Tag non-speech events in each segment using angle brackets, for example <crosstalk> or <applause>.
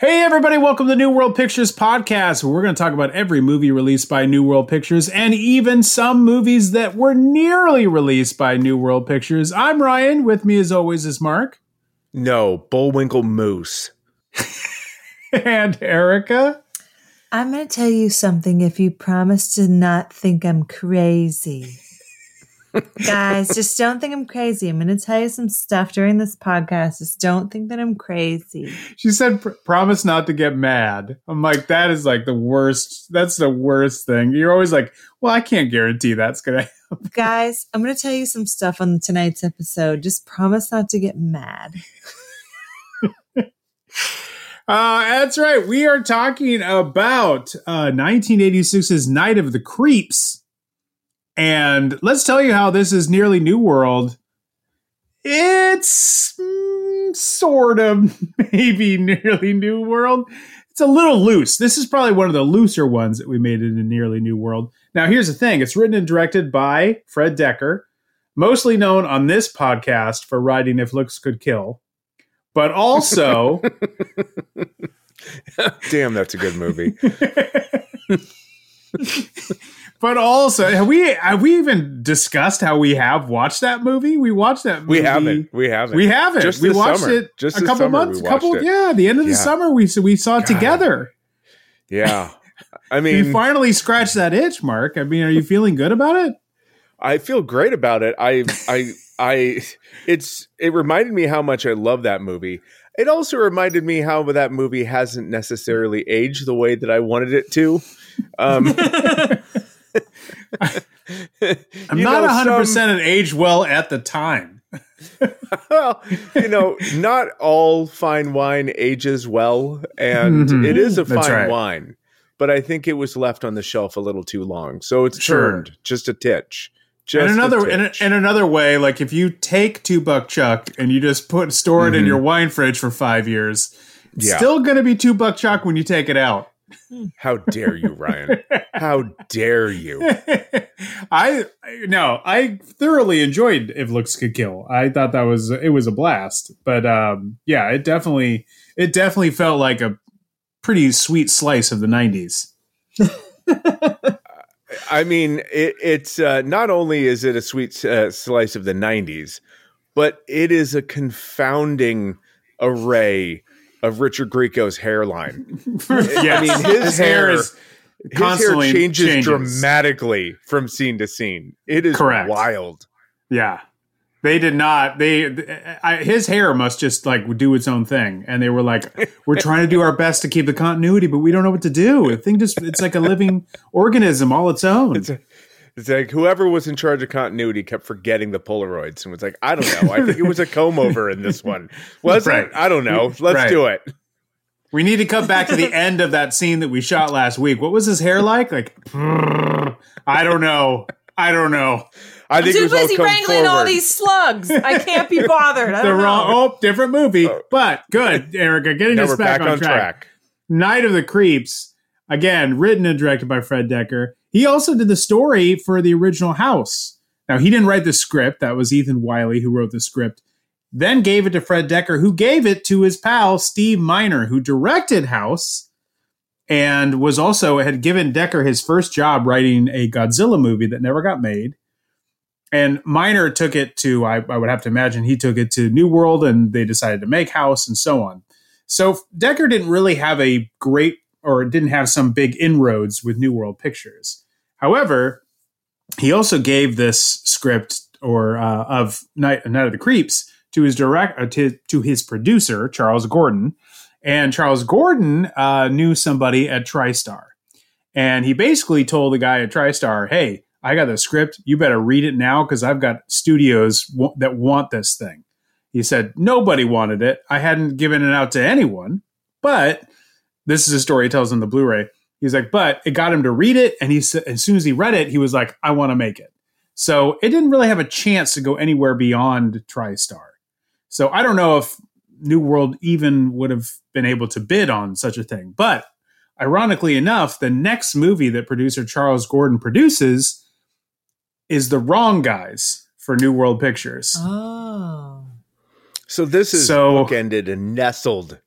Hey, everybody, welcome to the New World Pictures podcast, where we're going to talk about every movie released by New World Pictures and even some movies that were nearly released by New World Pictures. I'm Ryan. With me, as always, is Mark. No, Bullwinkle Moose. <laughs> and Erica. I'm going to tell you something if you promise to not think I'm crazy. Guys, just don't think I'm crazy. I'm going to tell you some stuff during this podcast. Just don't think that I'm crazy. She said, promise not to get mad. I'm like, that is like the worst. That's the worst thing. You're always like, well, I can't guarantee that's going <laughs> to happen. Guys, I'm going to tell you some stuff on tonight's episode. Just promise not to get mad. <laughs> uh, that's right. We are talking about uh, 1986's Night of the Creeps. And let's tell you how this is nearly New World. It's mm, sort of <laughs> maybe nearly New World. It's a little loose. This is probably one of the looser ones that we made in a nearly New World. Now, here's the thing it's written and directed by Fred Dekker, mostly known on this podcast for writing If Looks Could Kill, but also. <laughs> Damn, that's a good movie. <laughs> but also, have we have we even discussed how we have watched that movie? We watched that movie. We haven't. We haven't. We haven't. Just we watched summer. it just a couple months. A couple. It. Yeah, the end of the yeah. summer. We we saw it God. together. Yeah. <laughs> I mean, we finally scratched that itch, Mark. I mean, are you feeling good about it? I feel great about it. I I I it's it reminded me how much I love that movie. It also reminded me how that movie hasn't necessarily aged the way that I wanted it to. Um, <laughs> <laughs> I'm not 100 percent it aged well at the time. <laughs> well, you know, not all fine wine ages well, and Mhm. it is a That's fine right. wine. But I think it was left on the shelf a little too long, so it's Sure. turned just a titch. Just and another a in, titch. in another way, like if you take two buck chuck and you just put store it in Mhm. your wine fridge for five years, it's Yeah. still going to be two buck chuck when you take it out. How dare you, Ryan? How dare you? <laughs> I no, I thoroughly enjoyed If Looks Could Kill. I thought that was it was a blast. But um, yeah, it definitely it definitely felt like a pretty sweet slice of the '90s. <laughs> I mean, it, it's uh, not only is it a sweet uh, slice of the '90s, but it is a confounding array of Richard Grieco's hairline. <laughs> yeah, I mean, his, hair is his constantly hair changes, changes. dramatically from scene to scene. It is Correct. wild. Yeah. They did not. They I, his hair must just like do its own thing, and they were like, "We're trying to do our best to keep the continuity, but we don't know what to do. The thing just—it's like a living <laughs> organism all its own." It's, a, it's like whoever was in charge of continuity kept forgetting the Polaroids and was like, I don't know. I think it was a comb over in this one. <laughs> Was Right. it? I don't know. Mm-hmm. Let's Right. do it. we need to cut back to the <laughs> end of that scene that we shot last week. What was his hair like? Like, I don't know. I don't know. I I'm think it too was all busy wrangling forward. all these slugs. I can't be bothered. I The don't wrong. know. Oh, different movie, oh. but good, Erica. Getting now us we're back, on, track. Night of the Creeps, again, written and directed by Fred Dekker. He also did the story for the original House. Now, he didn't write the script. That was Ethan Wiley who wrote the script. Then gave it to Fred Dekker, who gave it to his pal, Steve Miner, who directed House and was also had given Dekker his first job writing a Godzilla movie that never got made. And Miner took it to, I, I would have to imagine he took it to New World and they decided to make House and so on. So Dekker didn't really have a great or didn't have some big inroads with New World Pictures. However, he also gave this script or uh, of Night, Night of the Creeps to his direct uh, to, to his producer Charles Gordon, and Charles Gordon uh, knew somebody at TriStar, and he basically told the guy at TriStar, "Hey, I got the script. You better read it now because I've got studios w- that want this thing." He said nobody wanted it. I hadn't given it out to anyone, but this is a story he tells in the Blu-ray. He's like, but it got him to read it, and he said as soon as he read it, he was like, I want to make it. So it didn't really have a chance to go anywhere beyond TriStar. So I don't know if New World even would have been able to bid on such a thing. But ironically enough, the next movie that producer Charles Gordon produces is The Wrong Guys for New World Pictures. Oh. So this is So- bookended and nestled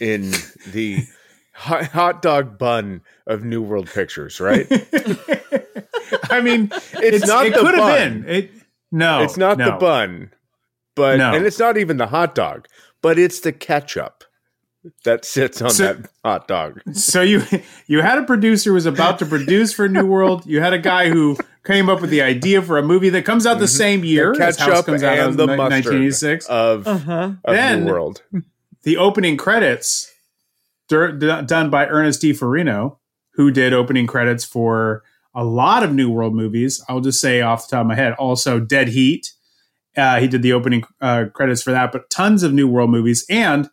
in the hot, hot dog bun of New World Pictures, right? <laughs> I mean, It's, not it the could bun. have been. It no, it's not the bun, but No. and it's not even the hot dog, but it's the ketchup that sits on So- that hot dog. So you you had a producer who was about to produce for New World. You had a guy who came up with the idea for a movie that comes out the same year. Mm-hmm. The ketchup comes out and the ni- mustard 1986. of, Uh-huh. of Then- New World. the opening credits done by Ernest D. Farino, who did opening credits for a lot of New World movies. I'll just say off the top of my head. Also, Dead Heat. Uh, he did the opening uh, credits for that, but tons of New World movies. And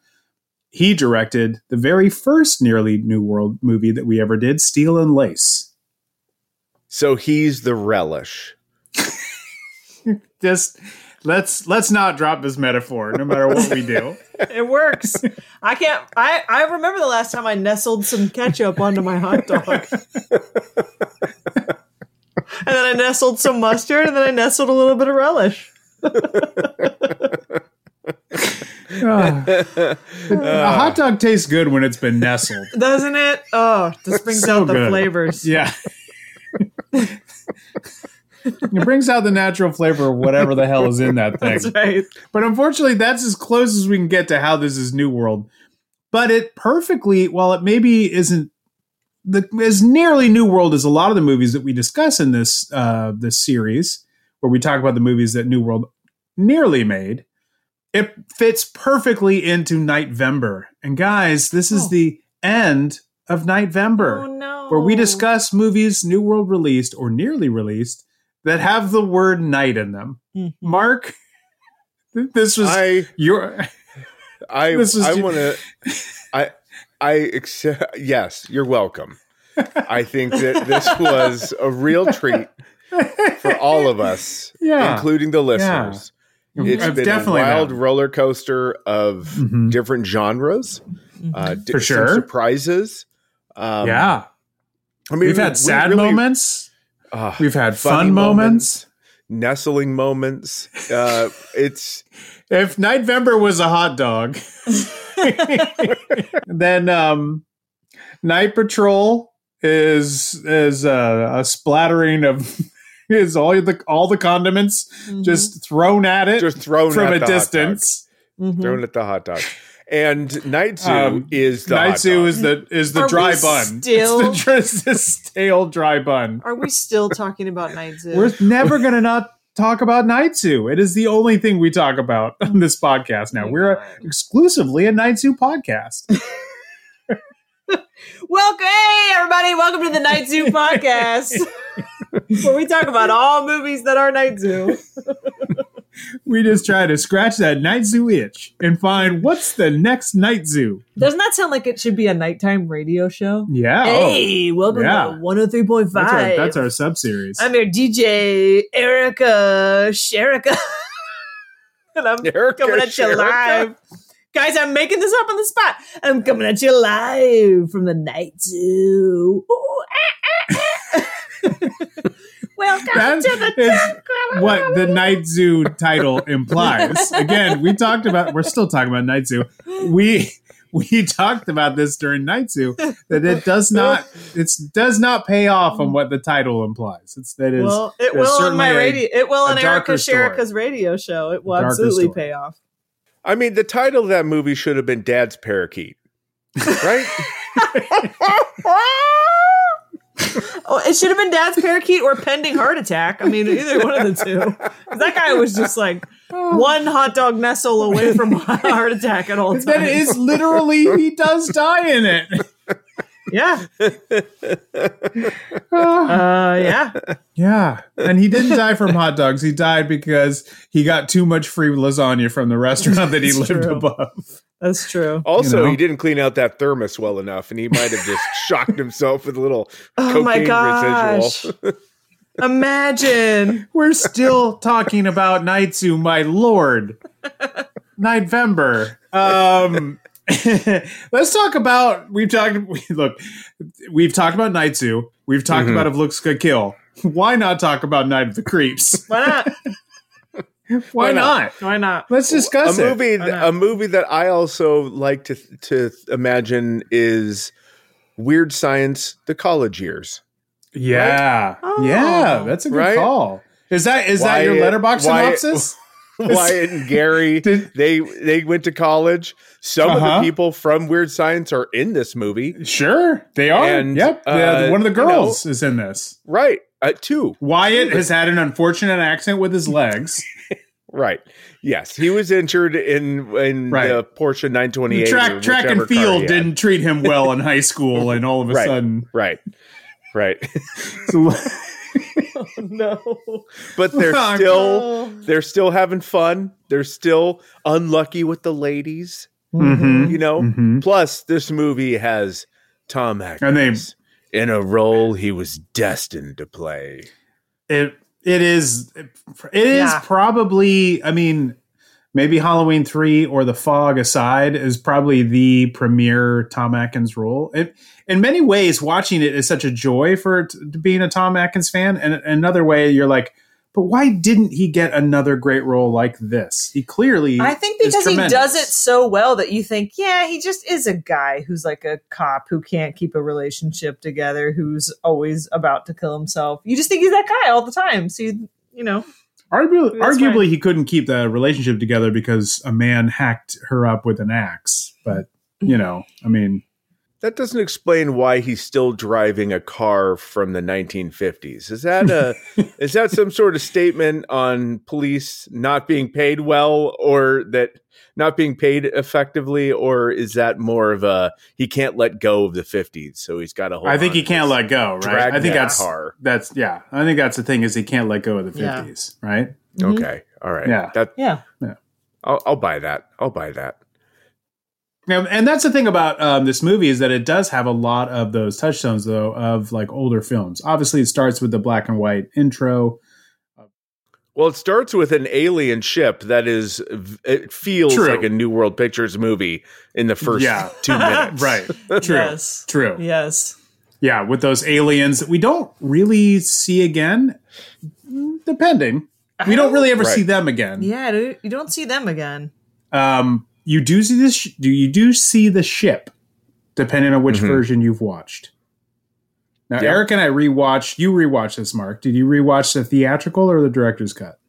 he directed the very first nearly New World movie that we ever did, Steel and Lace. So he's the relish. <laughs> Just let's let's not drop this metaphor, no matter what we do. <laughs> It works. I can't. I I remember the last time I nestled some ketchup onto my hot dog, <laughs> and then I nestled some mustard, and then I nestled a little bit of relish. Ah. a hot dog tastes good when it's been nestled. Doesn't it? Oh, this brings So out the good. flavors. Yeah. <laughs> it brings out the natural flavor of whatever the hell is in that <laughs> thing. Right. But unfortunately, that's as close as we can get to how this is New World. But it perfectly, while it maybe isn't the, as nearly New World as a lot of the movies that we discuss in this uh, this series, where we talk about the movies that New World nearly made, it fits perfectly into Nightvember. And guys, this is Oh. the end of Nightvember Oh no. where we discuss movies New World released or nearly released that have the word night in them. Mhm. Mark, <laughs> this was I your. I <laughs> This is I want to I I accept yes, you're welcome. I think that this <laughs> was a real treat for all of us, Yeah. including the listeners. It's I've been definitely a wild been. roller coaster of Mhm. different genres, Mm-hmm. uh, di- For some sure. surprises. Um, yeah, I mean, we've had we sad really- moments. Ah, We've had fun moments. nestling moments. Uh, <laughs> it's If Nightvember was a hot dog, <laughs> then um, Night Patrol is is uh, a splattering of <laughs> is all the all the condiments Mhm. just thrown at it just thrown from at a the hot dog. distance. Mhm. thrown at the hot dog. And Night Zoo Um, is the Night Zoo is the is the Are dry bun. still- It's the, it's <laughs> the stale dry bun. Are we still talking about Night Zoo? We're never gonna not talk about Night Zoo. It is the only thing we talk about on this podcast now. We're a, exclusively a Night Zoo podcast. <laughs> <laughs> Welcome, hey everybody! Welcome to the Night Zoo podcast, where we talk about all movies that are Night Zoo. We just try to scratch that Night Zoo itch and find what's the next Night Zoo. Doesn't that sound like it should be a nighttime radio show? Yeah. oh, Hey, welcome yeah. to one hundred three point that's our that's our sub series. I'm your DJ Erica Sherrica, <laughs> and I'm Erica coming at you Sherrica? live. Guys, I'm making this up on the spot. I'm coming at you live from the Night Zoo. Ooh, ah. Welcome That to the is what the Night Zoo title implies. <laughs> Again, we talked about we're still talking about Night Zoo. We we talked about this during Night Zoo that it does not it does not pay off on what the title implies. It's that is Well, it there's will on my certainly a- radio. It will on Erica darker. Sherrica's radio show. It will absolutely story. pay off. I mean, the title of that movie should have been Dad's Parakeet, right? <laughs> <laughs> Oh, it should have been Dad's parakeet or pending heart attack. I mean, either one of the two. That guy was just like one hot dog nestle away from a heart attack at all times. that is literally he does die in it. yeah, Ah. uh, yeah. Yeah. And he didn't die from hot dogs. He died because he got too much free lasagna from the restaurant that he lived true. above. That's true. Also, You know? he didn't clean out that thermos well enough, and he might have just <laughs> shocked himself with a little Oh my cocaine gosh! residual. Imagine. <laughs> We're still talking about Night Zoo, my lord. Nightvember. Um <laughs> let's talk about we've talked we, look, we've talked about Night Zoo. We've talked Mhm. about if looks could kill. Why not talk about Night of the Creeps? Why not? <laughs> Why not? Why not? Let's discuss a it. movie Why a movie that I also like to to imagine is Weird Science: The College Years. Yeah, Oh. yeah, that's a good Right? call. Is that is that your letterbox Wyatt- synopsis? <laughs> Wyatt and Gary <laughs> Did- they they went to college. Some of Uh-huh. the people from Weird Science are in this movie, Sure, they are. And, yep, The- uh, one of the you know- girls is in this. right? Uh, two, Wyatt has had an unfortunate accident with his legs. Right? Yes, he was injured in in Right. the Porsche 928. or track track and field didn't treat him well in high school, and all of a Right. sudden, Right, right. <laughs> no. but they're Oh, still they're still having fun. They're still unlucky with the ladies. Mhm. You know. Mhm. Plus, this movie has Tom And they- Atkins in a role he was destined to play. it it is it is Yeah. probably i mean maybe halloween 3 or the fog aside is probably the premier tom atkins role it, in many ways watching it is such a joy for t- being a tom atkins fan and another way you're like but why didn't he get another great role like this he clearly I think because he does it so well that you think, yeah, he just is a guy who's like a cop who can't keep a relationship together, who's always about to kill himself. You just think he's that guy all the time. So you, you know, Arguably, arguably he couldn't keep the relationship together because a man hacked her up with an axe. But you mm-hmm. know, I mean, That doesn't explain why he's still driving a car from the 1950s. Is that a <laughs> is that some sort of statement on police not being paid well or that not being paid effectively or is that more of a he can't let go of the 50s so he's got to hold I think he can't let go, right? I think that's car. that's yeah. I think that's the thing is he can't let go of the Yeah. fifties, right? Mhm. Okay. All right. Yeah. That yeah. I'll, I'll buy that. I'll buy that. Yeah, and that's the thing about um, this movie is that it does have a lot of those touchstones, though, of like older films. Obviously, it starts with the black and white intro. Well, it starts with an alien ship that is. It feels True. like a New World Pictures movie in the first Yeah. <laughs> two minutes. <laughs> Right. True. Yes. True. Yes. Yeah, with those aliens that we don't really see again, depending. We don't really ever Right. see them again. Yeah, you don't see them again. Um, you do see this. Do you do see the ship, depending on which Mhm. version you've watched? Now, Yeah. Eric and I rewatched. You rewatched this, Mark. Did you rewatch the theatrical or the director's cut?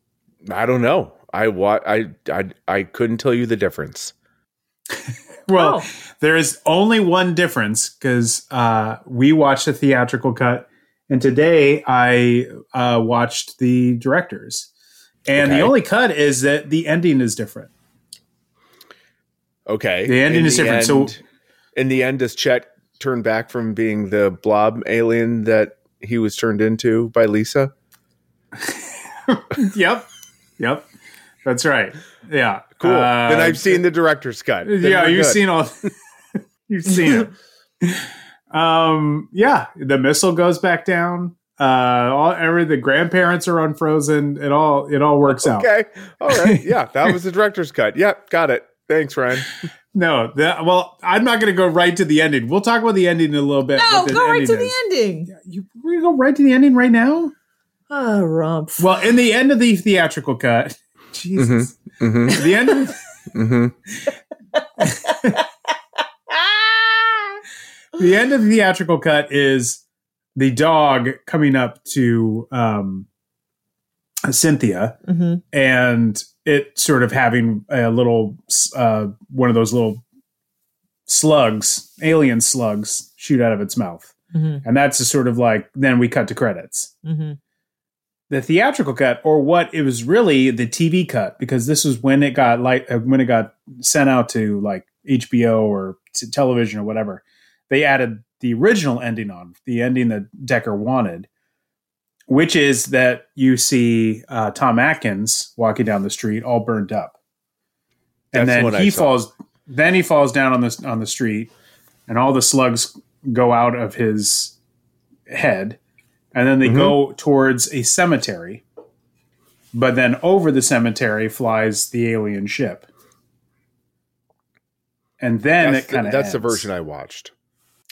I don't know. I wa- I, I I couldn't tell you the difference. <laughs> Well, Oh. there is only one difference because uh, we watched the theatrical cut, and today I uh, watched the director's. And Okay. the only cut is that the ending is different. Okay. The ending In is different, so- in the end, does Chet turn back from being the blob alien that he was turned into by Lisa? <laughs> yep, yep, that's right. Yeah, Cool. Uh, then I've seen the director's cut. Then yeah, you've good. seen all. <laughs> you've seen it. Um, yeah, the missile goes back down. Uh, all every the grandparents are unfrozen. It all it all works out. Okay. All right. <laughs> Yeah, that was the director's cut. Yep, got it. Thanks, Ryan. <laughs> No, that, well, I'm not going to go right to the ending. We'll talk about the ending in a little bit. No, go right ending to the is. ending. You, we're going to go right to the ending right now. Ah, rump. Well, in the end of the theatrical cut, <laughs> Jesus, Mm-hmm. the end of <laughs> Mm-hmm. The end of the theatrical cut is the dog coming up to um, Cynthia hmm and it sort of having a little uh, one of those little slugs, alien slugs, shoot out of its mouth, hmm and that's a sort of like then we cut to credits. hmm The theatrical cut, or what it was really the TV cut, because this was when it got like uh, when it got sent out to like HBO or television or whatever. They added the original ending on the ending that Dekker wanted, which is that you see uh, Tom Atkins walking down the street, all burned up, and That's then what he saw. falls. Then he falls down on the on the street, and all the slugs go out of his head, and then they Mhm. go towards a cemetery. But then over the cemetery flies the alien ship, and then That's, it kind of that's the version I watched.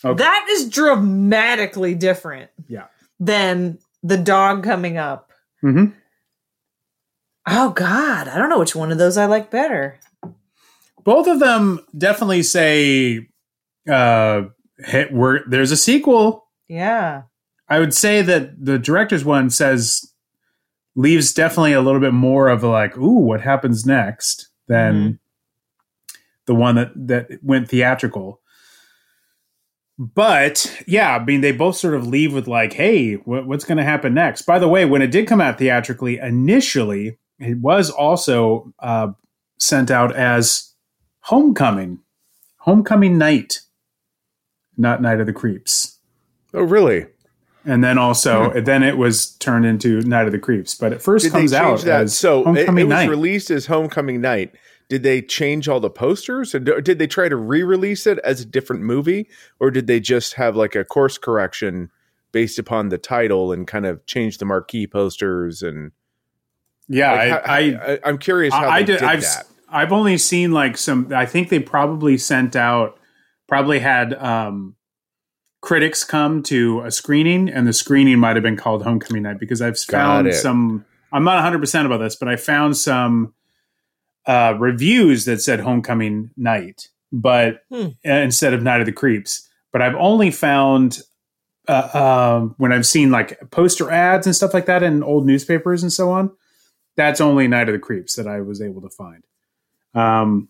Okay. That is dramatically different Yeah. than the dog coming up. hmm Oh God, I don't know which one of those I like better. Both of them definitely say uh hit we're there's a sequel. Yeah. I would say that the director's one says leaves definitely a little bit more of a like, ooh, what happens next than Mhm. the one that that went theatrical. But yeah, I mean, they both sort of leave with like, hey, what, what's going to happen next? By the way, when it did come out theatrically, initially it was also uh, sent out as Homecoming, Homecoming Night, not Night of the Creeps Oh, really? and then also then it was turned into Night of the Creeps. But it first Did comes out that? as So it, it was Night. released as Homecoming Night. Did they change all the posters, or did they try to re-release it as a different movie, or did they just have like a course correction based upon the title and kind of change the marquee posters? And yeah, like, I, how- I, I, am curious how I, did. did I've that. I've only seen like some. I think they probably sent out, probably had um, critics come to a screening, and the screening might have been called Homecoming Night because I've found some. I'm not 100 percent about this, but I found some uh, reviews that said Homecoming Night, but Hmm. uh, instead of Night of the Creeps. But I've only found uh, um, when I've seen like poster ads and stuff like that in old newspapers and so on. That's only Night of the Creeps that I was able to find. Um,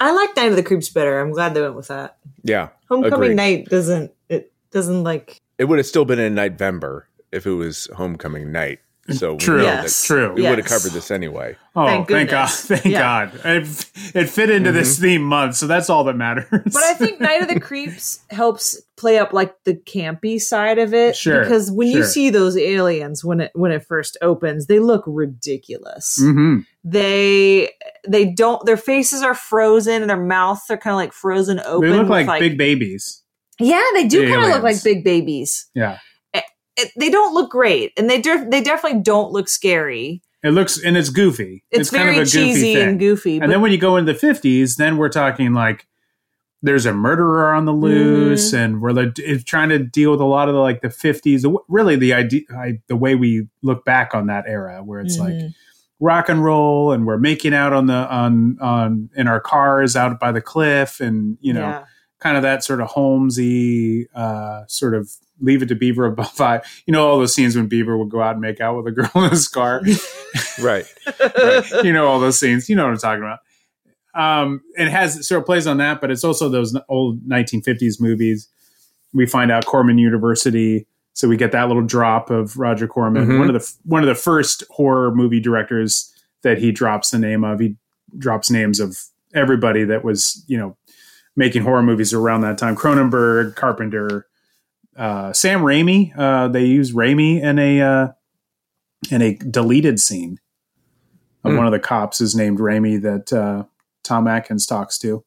I like Night of the Creeps better. I'm glad they went with that. Yeah, Homecoming Agreed. Night doesn't it doesn't like it would have still been in November if it was Homecoming Night. So we True. know Yes. True. We would have covered this anyway. oh, Thank thank, God! <laughs> Thank Yeah. God! It, it fit into this theme month, so that's all that matters. But I think <laughs> Night of the Creeps helps play up like the campy side of it. Sure, Because when you see those aliens when it when it first opens, they look ridiculous. Mhm. They they don't their faces are frozen and their mouths are kind of like frozen open. they look with, like, big babies. Yeah, they do the kind of look like big babies. Yeah, It, they don't look great, and they de- they definitely don't look scary. it looks and it's goofy. It's, very kind of a goofy cheesy thing. and goofy. And but then when you go into the fifties, then we're talking like there's a murderer on the loose, Mm-hmm. and we're like trying to deal with a lot of the like the fifties. Really, the idea, I, the way we look back on that era, where it's like Mhm. rock and roll, and we're making out on the on on in our cars out by the cliff, and you know, Yeah. Kind of that sort of Holmesy uh, sort of. Leave it to Beaver <laughs> vibe. You know all those scenes when Beaver would go out and make out with a girl in his car <laughs> Right. right. <laughs> you know all those scenes. You know what I'm talking about. Um, it has sort of plays on that, but it's also those old 1950s movies. We find out Corman University, so we get that little drop of Roger Corman, Mhm. one of the one of the first horror movie directors that he drops the name of. He drops names of everybody that was you know making horror movies around that time: Cronenberg, Carpenter, uh, Sam Raimi. Uh, they use Raimi in a uh, in a deleted scene. Hmm. One of the cops is named Raimi that uh, Tom Atkins talks to.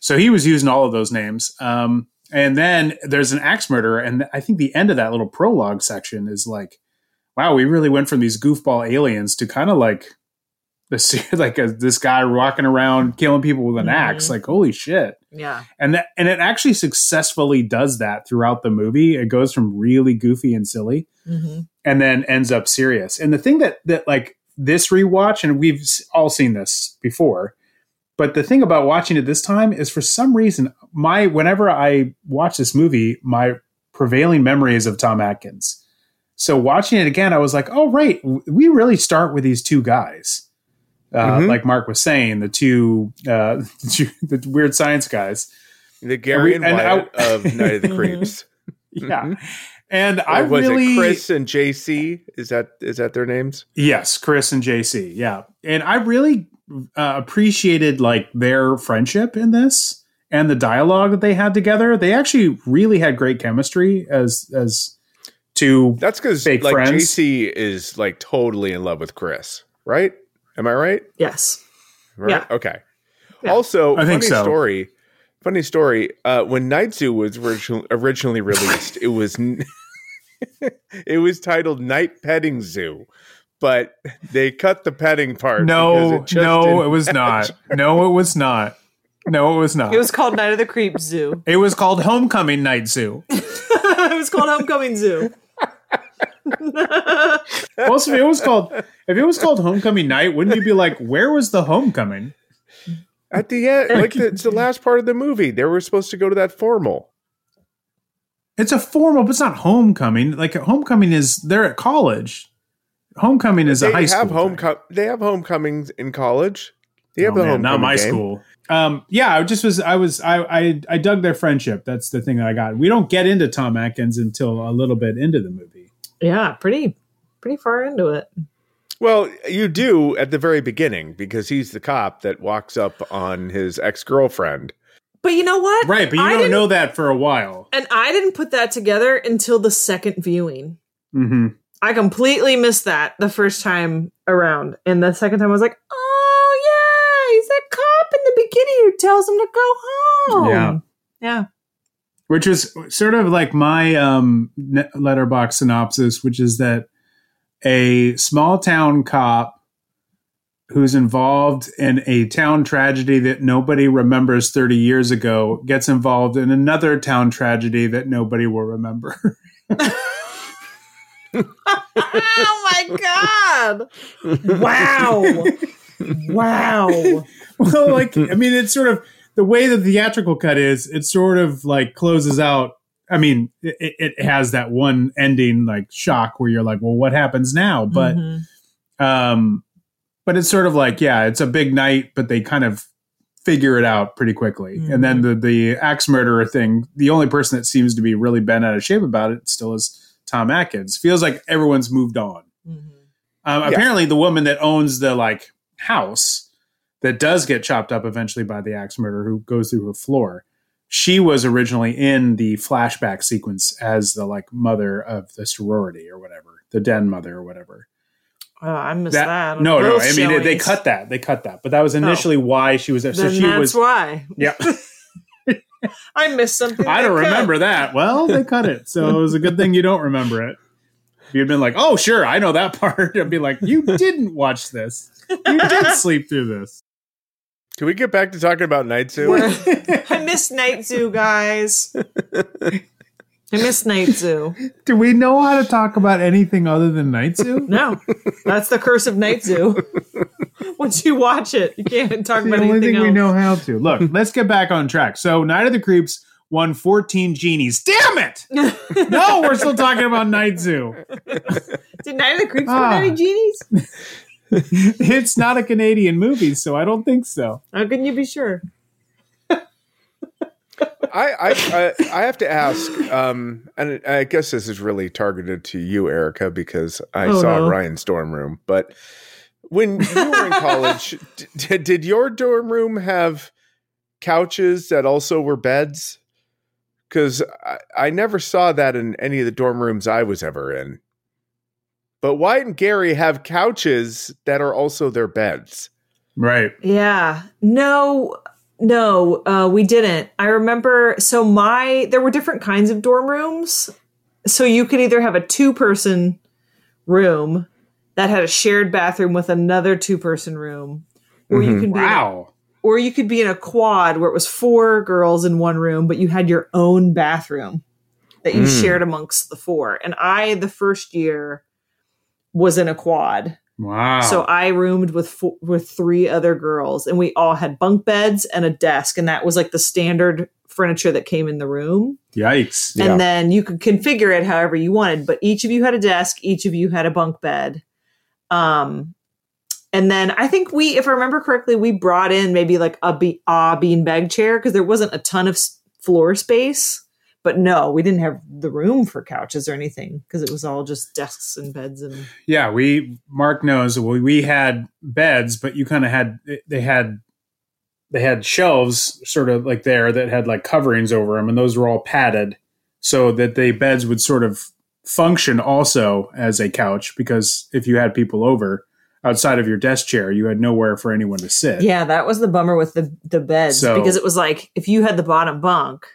So he was using all of those names. Um, and then there's an axe murderer, and I think the end of that little prologue section is like, wow, we really went from these goofball aliens to kind of like this, <laughs> like a, this guy walking around killing people with an Mhm. axe. Like, holy shit! yeah. and that and it actually successfully does that throughout the movie. It goes from really goofy and silly, hmm and then ends up serious. And the thing that that like this rewatch, and we've all seen this before, but the thing about watching it this time is for some reason my whenever I watch this movie, my prevailing memory is of Tom Atkins. So watching it again, I was like, oh right, we really start with these two guys. Uh, Mhm. Like Mark was saying, the two, uh, <laughs> the, two the weird science guys. The Gary and And I- of <laughs> Night of the Creeps. Yeah. And Or I was really it Chris and JC? Is that is that their names? Yes, Chris and JC. Yeah. And I really uh, appreciated like their friendship in this and the dialogue that they had together. They actually really had great chemistry as as two That's because like friends. JC is like totally in love with Chris, right? Am I right? Yes. Right. Yeah. Okay. Yeah. Also, I think funny so. story. Funny story. Uh, when Night Zoo was original, originally released, it was n- <laughs> it was titled Night Petting Zoo, but they cut the petting part. No, it just no, it was not. No, it was not. No, it was not. It was called Night of the Creeps Zoo. it was called Homecoming Night Zoo. <laughs> it was called Homecoming Zoo. <laughs> Also, if it was called if it was called Homecoming Night, wouldn't you be like, where was the homecoming? At the end, like the, it's the last part of the movie, they were supposed to go to that formal. It's a formal, but it's not homecoming. Like homecoming is they're at college. Homecoming is They a high school. have thing. homecom- They have homecomings in college. They have Oh, the man, homecoming not my game. school. Um, yeah, I just was, I was, I, I, I dug their friendship. That's the thing that I got. We don't get into Tom Atkins until a little bit into the movie. Yeah, pretty pretty far into it. Well, you do at the very beginning because he's the cop that walks up on his ex girlfriend. But you know what? Right, but you I don't know that for a while. And I didn't put that together until the second viewing. hmm I completely missed that the first time around. And the second time I was like, oh yeah, he's that cop in the beginning who tells him to go home. Yeah. Yeah. Which is sort of like my um, letterbox synopsis, which is that a small town cop who's involved in a town tragedy that nobody remembers 30 years ago gets involved in another town tragedy that nobody will remember. <laughs> oh my god. Wow. wow. well, like, I mean, it's sort of the way the theatrical cut is, it sort of like closes out. I mean, it, it has that one ending like shock where you're like, well, what happens now? But, Mhm. um, but it's sort of like, yeah, it's a big night, but they kind of figure it out pretty quickly. And then the, the axe murderer thing, the only person that seems to be really bent out of shape about it still is Tom Atkins. Feels like everyone's moved on. Mhm. Um, Yeah. Apparently, the woman that owns the like house that does get chopped up eventually by the axe murderer who goes through her floor. She was originally in the flashback sequence as the like mother of the sorority or whatever, the den mother or whatever. Oh, I missed That, that. no, no, I mean they cut that, they cut that, but that was oh. initially why she was there. So Then she that's was, why. yeah. <laughs> I missed something. I don't cut. remember that. Well, they cut it, so it was a good thing you don't remember it. If you'd been like, "Oh, sure, I know that <laughs> part," I'd be like, "You didn't watch this. You did <laughs> sleep through this." Can we get back to talking about Night Zoo? <laughs> I miss Night Zoo, guys. I miss Night Zoo. Do we know how to talk about anything other than Night Zoo? <laughs> No, that's the curse of Night Zoo. Once you watch it, you can't talk the about only anything thing else. we know how to. Look, let's get back on track. So, Night of the Creeps won 14 genies. Damn it! No, we're still talking about Night Zoo. <laughs> Did Night of the Creeps Ah. win any genies? <laughs> It's not a Canadian movie, so I don't think so. How can you be sure? I, I, I I have to ask, um, and I guess this is really targeted to you, Erica, because I Oh, saw no. Ryan's dorm room. But when you were in college, <laughs> d- did your dorm room have couches that also were beds? Because I, I never saw that in any of the dorm rooms I was ever in. But Wyatt and Gary have couches that are also their beds. Right. Yeah. No, no, uh, we didn't. I remember, so my, there were different kinds of dorm rooms. So you could either have a two person room that had a shared bathroom with another two person room, or you Mhm. could be in a- Wow. or you could be in a quad where it was four girls in one room, but you had your own bathroom that you Mm. shared amongst the four. And I, the first year, was in a quad. Wow. So I roomed with fo- with three other girls, and we all had bunk beds and a desk, and that was like the standard furniture that came in the room. Yikes. Yeah. And then you could configure it however you wanted, but each of you had a desk, each of you had a bunk bed. Um, and then I think we, if I remember correctly, we brought in maybe like a, be- a beanbag chair because there wasn't a ton of s- floor space. But no, we didn't have the room for couches or anything because it was all just desks and beds and Yeah, we Mark knows we, we had beds, but you kind of had they had they had shelves sort of like there that had like coverings over them, and those were all padded so that the beds would sort of function also as a couch because if you had people over outside of your desk chair, you had nowhere for anyone to sit. Yeah, that was the bummer with the the beds So- because it was like if you had the bottom bunk,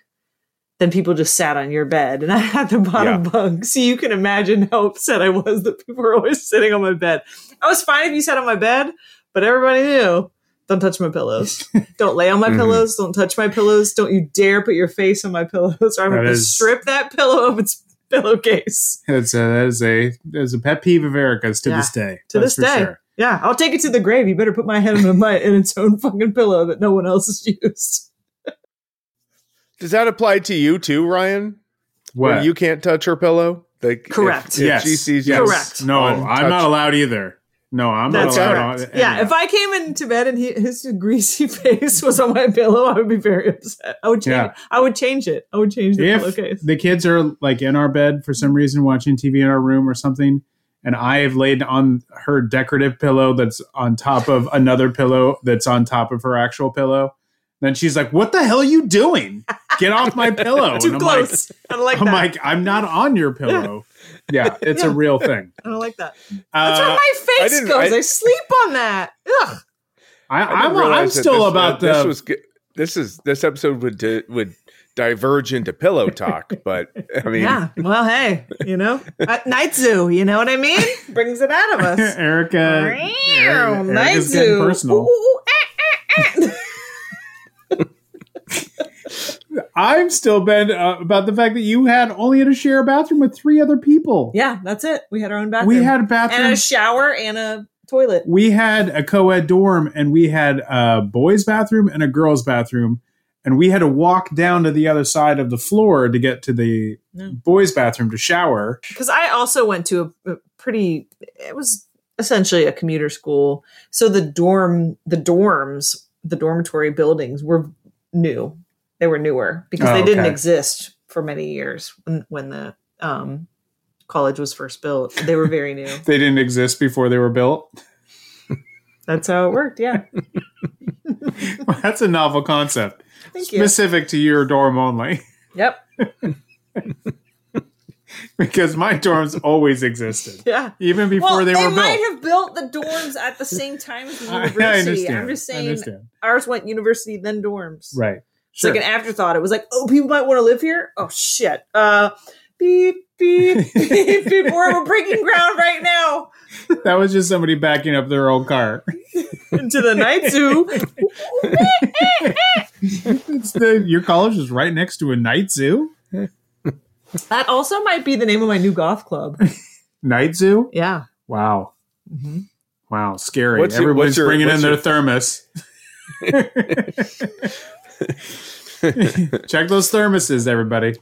then people just sat on your bed, and <laughs> I had the bottom bunk, so you can imagine how upset I was that people were always sitting on my bed. I was fine if you sat on my bed, but everybody knew. Don't touch my pillows. <laughs> Don't lay on my Mhm. pillows. Don't touch my pillows. Don't you dare put your face on my pillows, or I'm That going to strip that pillow of its pillowcase. That's a, that is a that is a pet peeve of Erica's to Yeah. this day. To That's this day. sure. Yeah, I'll take it to the grave. You better put my head in, my, in its own fucking pillow that no one else has <laughs> used. Does that apply to you too, Ryan? What? Where you can't touch her pillow? Like, if- Correct. If, yes. she sees you, yes. Correct. No, I'm not allowed either. No, I'm That's not allowed. correct. on- Yeah, if I came into bed and he, his greasy <laughs> face was on my pillow, I would be very upset. I would change. Yeah. I would change it. I would change the if pillowcase. the kids are like in our bed for some reason watching TV in our room or something, and I have laid on her decorative pillow that's on top of another pillow that's on top of her actual pillow, then she's like, "What the hell are you doing? <laughs> Get off my pillow!" <laughs> Too And I'm close. I don't like Like, I'm that. like, I'm not on your pillow. <laughs> Yeah, it's a real thing. I don't like that. That's where Uh, my face didn't- goes. I, I- sleep on that. Ugh. I, I didn't I'm, I'm still this, about uh, this was ge- this is this episode would di- would diverge into pillow talk, <laughs> but I mean, Yeah. Well, hey, you know, at night zoo. You know what I mean? Brings it out of us. Erica, Erica- Meow, night getting zoo. personal. Ooh, ooh, ah, ah, ah. I've still been uh, about the fact that you had only had to share a bathroom with three other people. yeah, that's it. We had our own bathroom. we had a bathroom and a shower and a toilet. we had a co-ed dorm, and we had a boys' bathroom and a girls' bathroom, and we had to walk down to the other side of the floor to get to the No. boys' bathroom to shower. because I also went to a, a pretty. It was essentially a commuter school, so the dorm, the dorms, the dormitory buildings were new. They were newer because Oh, they didn't okay. exist for many years when, when the um, college was first built. They were very new. <laughs> They didn't exist before they were built. That's how it worked. Yeah. <laughs> That's a novel concept, Thank you. specific to your dorm only, Yep. <laughs> <laughs> because my dorms always existed, Yeah. even before well, they they, were built. They might have built the dorms at the same time as the <laughs> I- I understand. I'm just saying ours went university then dorms. Right. It's like an afterthought. It was like, oh, people might want to live here. Oh shit. Uh, beep beep <laughs> beep beep. We're, we're breaking ground right now that was just somebody backing up their old car. into the night zoo. The, your college is right next to a night zoo. That also might be the name of my new goth club. <laughs> Night zoo. Yeah. Wow. Mhm. Wow. Scary. What's your- Everyone's what's your- bringing in what's their your- thermos. <laughs> Check those thermoses, everybody.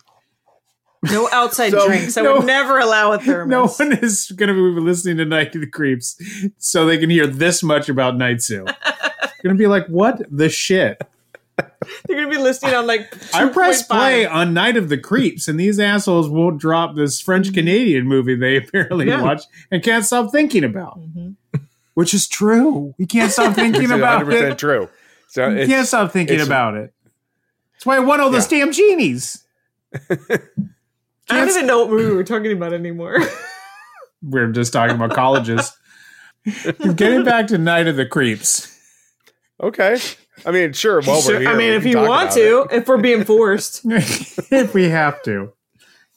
No outside <laughs> So- drinks. I No. would never allow a thermos. No one is going to be listening to Night of the Creeps so they can hear this much about Night Zoo. going to be like, what the shit? They're gonna be listening on like. I press 2.5. play on Night of the Creeps, and these assholes won't drop this French Canadian movie they <laughs> apparently Yeah. watch and can't stop thinking about, Mhm. which is true. We can't stop <laughs> thinking it's about 100% it. true. So We it's, can't stop thinking it's- about it. That's why I won all those damn genies. <laughs> I don't even know what movie we're talking about anymore. We're just talking about colleges. Getting back to Night of the Creeps. okay. I mean, sure. While Sure, we're here, I mean, we if you want to, it. if we're being forced. <laughs> if we have to.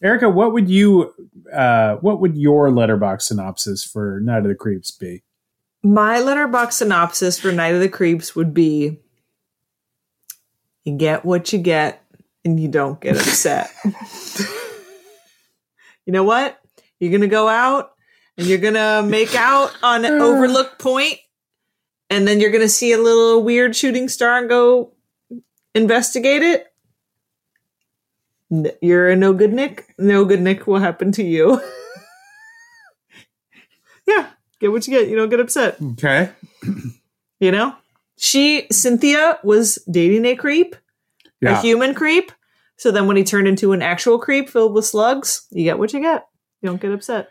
Erica, what would you uh what would your letterbox synopsis for Night of the Creeps be? My letterbox synopsis for Night of the Creeps would be you get what you get and you don't get upset. <laughs> you know what? You're going to go out and you're going to make out on an <sighs> overlook point and then you're going to see a little weird shooting star and go investigate it. You're a no good Nick. No good Nick will happen to you. <laughs> yeah, get what you get. You don't get upset. Okay. You know, she Cynthia was dating a creep, a human creep. So then, when he turned into an actual creep filled with slugs, you get what you get. You don't get upset.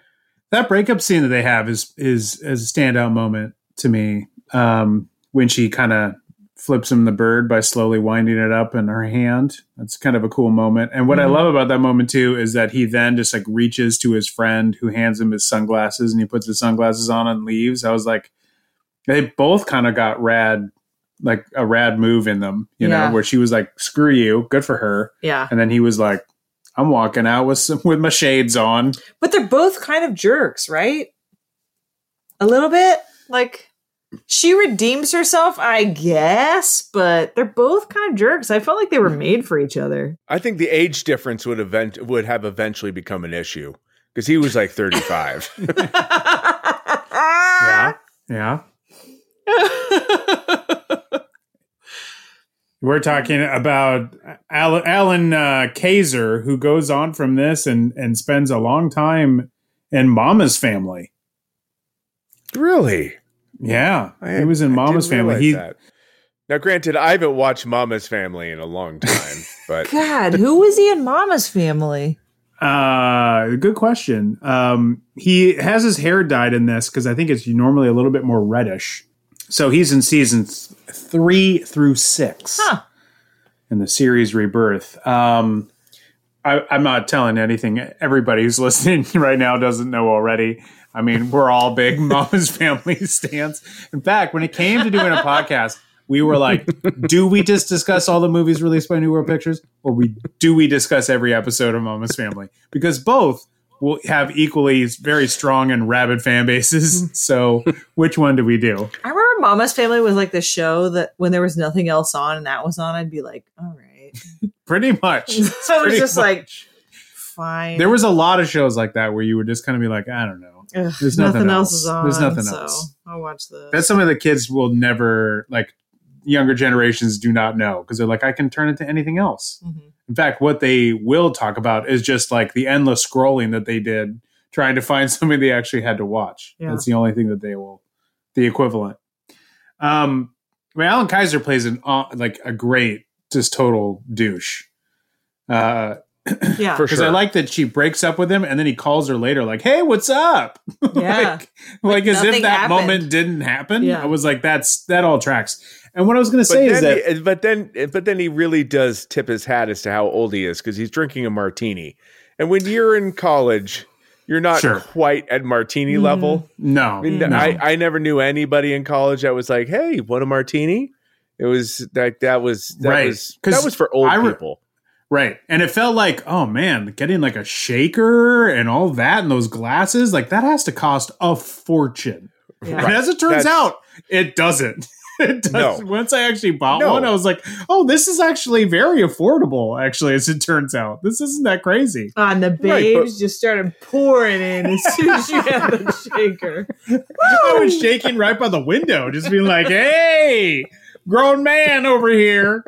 That breakup scene that they have is is is a standout moment to me. Um when she kind of flips him the bird by slowly winding it up in her hand. That's kind of a cool moment. And what I Mhm. love about that moment too is that he then just like reaches to his friend who hands him his sunglasses and he puts his sunglasses on and leaves. I was like, they both kind of got rad, like a rad move in them, you Yeah. know, where she was like, screw you, good for her. Yeah, And then he was like, I'm walking out with some, with my shades on. but they're both kind of jerks, right? A little bit, like she redeems herself, I guess, but they're both kind of jerks. I felt like they were made for each other. I think the age difference would event would have eventually become an issue because he was like 35. <laughs> Yeah. Yeah. We're talking about Alan, Alan uh, Kayser, who goes on from this and, and spends a long time in Mama's family. really? Yeah, I- he was in I Mama's didn't family. He that. Now, granted, I haven't watched Mama's Family in a long time, <laughs> but God, who was he in Mama's family? Uh, good question. Um, he has his hair dyed in this because I think it's normally a little bit more reddish. So he's in seasons three through six Huh. in the series Rebirth. Um, I, I'm not telling anything. Everybody who's <laughs> listening right now doesn't know already. I mean, we're all big <laughs> Mama's Family <laughs> stands. In fact, when it came to doing a podcast, we were like, do we just discuss all the movies released by New World Pictures, or we do we discuss every episode of Mama's Family? Because both will have equally very strong and rabid fan bases. <laughs> So, which one do we do? I remember Mama's Family was like the show that when there was nothing else on and that was on, I'd be like, all right. Pretty much. so it was Pretty just like, fine. there was a lot of shows like that where you would just kind of be like, I don't know. Ugh, there's nothing, nothing else else. is on. There's nothing so else. I'll watch this. That's something that kids will never like. Younger generations do not know because they're like, I can turn it to anything else. Mhm. In fact, what they will talk about is just like the endless scrolling that they did trying to find <laughs> something they actually had to watch. Yeah. That's the only thing that they will, the equivalent. Um, I mean, Allan Kayser plays an uh, like a great, just total douche. Uh, <clears throat> Yeah. for because sure. I like that she breaks up with him and then he calls her later, like, "Hey, what's up?" <laughs> Yeah. like, like as if nothing that happened. moment didn't happen. Yeah. I was like, "That's that all tracks." And what I was going to but say is then, that he- but then, but then he really does tip his hat as to how old he is because he's drinking a martini. And when you're in college, you're not Sure. quite at martini Mhm. level. no, I mean, no. I, I never knew anybody in college that was like, "Hey, what a martini." It was that that was that Right. was 'Cause that was for old I re- people. Right. And it felt like, oh man, getting like a shaker and all that and those glasses, like that has to cost a fortune. Yeah. And as it turns That's- out, it doesn't. <laughs> It does. No. Once I actually bought No. one, I was like, oh, this is actually very affordable, actually, as it turns out. This isn't that crazy. And the Right, but- babes just started pouring in as soon as you had the shaker. <laughs> I was shaking right by the window, just being like, hey, grown man over here.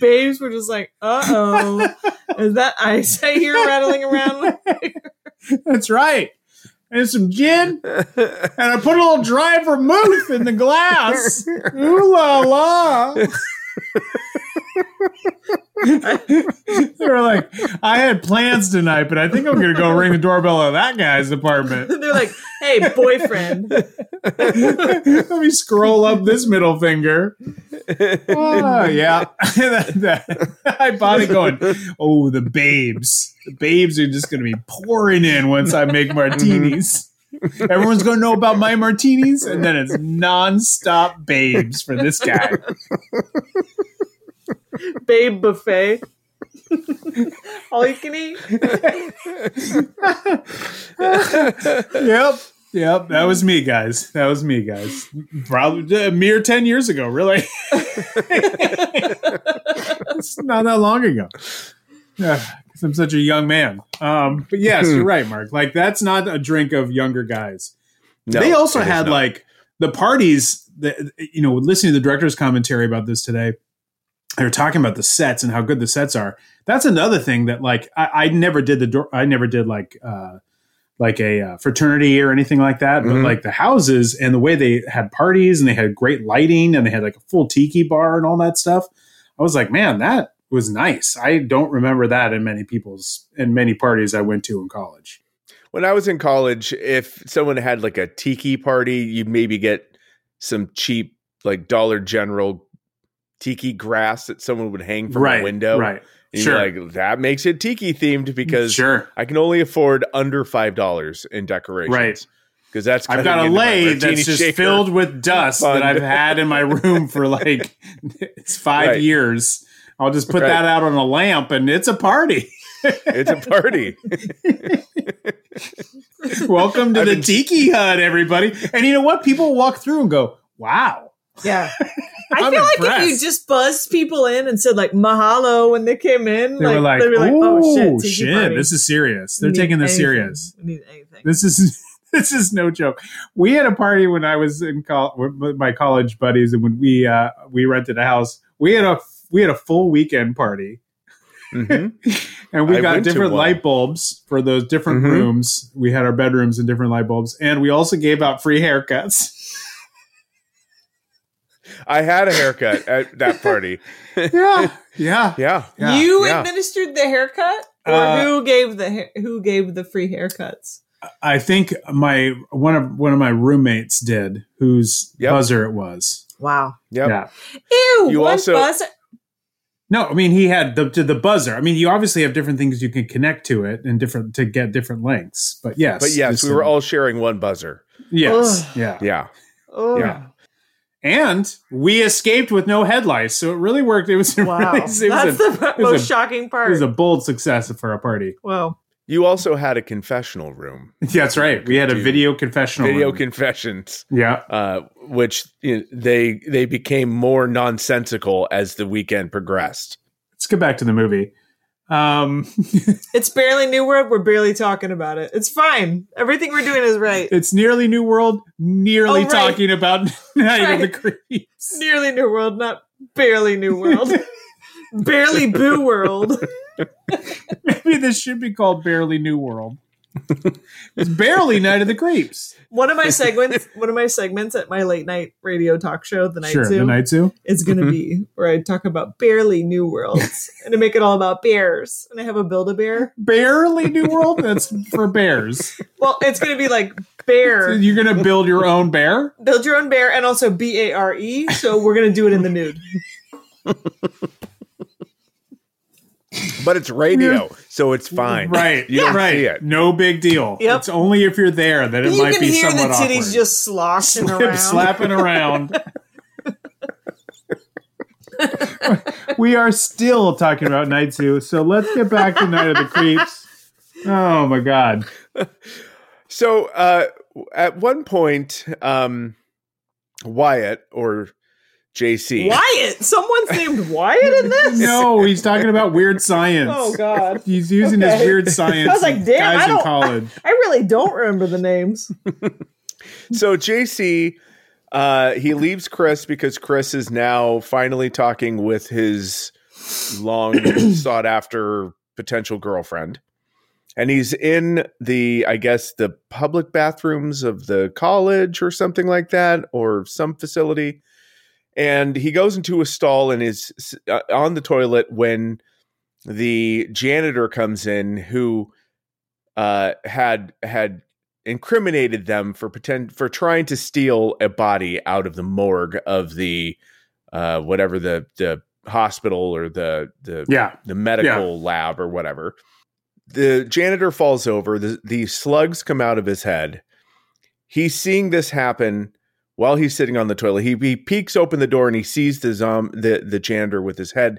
Babes were just like, uh oh. Is that ice I hear rattling around? <laughs> That's right. And some gin. And I put a little dry vermouth in the glass. Ooh la la. <laughs> <laughs> they were like, I had plans tonight, but I think I'm going to go ring the doorbell of that guy's apartment. <laughs> They're like, hey, boyfriend. <laughs> Let me scroll up this middle finger. Oh, yeah. I bought it going, oh, the babes. The babes are just going to be pouring in once I make martinis. Everyone's going to know about my martinis, and then it's nonstop babes for this guy. Babe buffet. All you can eat. Yep. Yep, that was me, guys. That was me, guys. Probably a mere 10 years ago, really. it's not that long ago. Yeah, 'cause I'm such a young man. Um, but yes, you're right, Mark. Like, that's not a drink of younger guys. No, they also had not. like the parties that you know listening to the director's commentary about this today they were talking about the sets and how good the sets are. That's another thing that like i, I never did the door i never did like uh like a uh, fraternity or anything like that but Mhm. like the houses and the way they had parties and they had great lighting and they had like a full tiki bar and all that stuff i was like man that was nice. I don't remember that in many people's in many parties i went to in college. When I was in college, if someone had like a tiki party, you'd maybe get some cheap like Dollar General tiki grass that someone would hang from right a window. right And Sure. like, that makes it tiki themed because sure I can only afford under five dollars in decorations. Right. Because that's I've got a into lathe that's just filled with dust fund. that I've had in my <laughs> room for like it's five Right. years. I'll just put Right. that out on a lamp and it's a party. <laughs> It's a party. <laughs> Welcome to I've the been- Tiki Hut, everybody. And you know what? People walk through and go, "Wow." Yeah. I I'm feel like if you just buzzed people in and said like mahalo when they came in, They were like, they'd be like, "Oh, shit, shit, this is serious. They're need taking this anything. serious. Need anything. This is <laughs> this is no joke. We had a party when I was in college with my college buddies, and when we uh, we rented a house, we had a we had a full weekend party, Mhm. <laughs> and we I got different light bulbs for those different Mhm. rooms. We had our bedrooms and different light bulbs, and we also gave out free haircuts. <laughs> I had a haircut at that party. yeah, yeah. Yeah. Yeah. you yeah. administered the haircut, or Uh, who gave the ha- who gave the free haircuts? I think my one of one of my roommates did, whose Yep. buzzer it was. Wow. Yep. Yeah. Ew. You one also- buzz. No, I mean he had the to the buzzer. I mean, you obviously have different things you can connect to it and different to get different lengths. But yes, But yes, we were is- all sharing one buzzer. yes, Ugh. yeah, Yeah. Oh. yeah. And we escaped with no headlights, so it really worked. It was Wow. really, <laughs> it was That's a, the most a- shocking part. it was a bold success for a party. wow. You also had a confessional room, <laughs> That's right. We had a video confessional. video room. confessions, yeah, uh, which you know, they they became more nonsensical as the weekend progressed. let's get back to the movie. Um, <laughs> It's barely New World. We're barely talking about it. It's fine. Everything we're doing is right. it's nearly New World, nearly Oh, right. talking about <laughs> Night of the Creeps. Nearly New World, not barely New World. <laughs> barely Boo World. Maybe this should be called Barely New World. It's barely Night of the Creeps. One of my <laughs> segments, one of my segments at my late night radio talk show, the Night sure, Zoo, the Night Zoo. is going to Mhm. be where I talk about barely New Worlds <laughs> and to make it all about bears. And I have a Build a Bear. Barely New World. That's <laughs> for bears. Well, it's going to be like So bear, you're gonna build your own bear. build your own bear, and also B A R E. So we're going to do it in the nude. But it's radio, so it's fine. Right. You don't right. see it. No big deal. Yep. It's only if you're there that it you might can be hear the somewhat titties awkward. just sloshing Slip, around. slapping around. <laughs> we are still talking about Night Zoo, so let's get back to Night of the Creeps. Oh my god. So uh, at one point, um, Wyatt or JC, Wyatt. Someone's named Wyatt in this. No, he's talking about weird science. Oh God. He's using his weird science. I was like, damn, guys I don't- college. I really don't remember the names. <laughs> So JC, uh, he leaves Chris because Chris is now finally talking with his long <coughs> sought after potential girlfriend. And he's in the, I guess, the public bathrooms of the college or something like that, or some facility. And he goes into a stall and is uh, on the toilet when the janitor comes in who uh, had had incriminated them for pretend for trying to steal a body out of the morgue of the uh, whatever the the hospital or the the Yeah. the medical lab or whatever. The janitor falls over. The, the slugs come out of his head. He's seeing this happen while he's sitting on the toilet. He, he peeks open the door and he sees the, zom- the the janitor with his head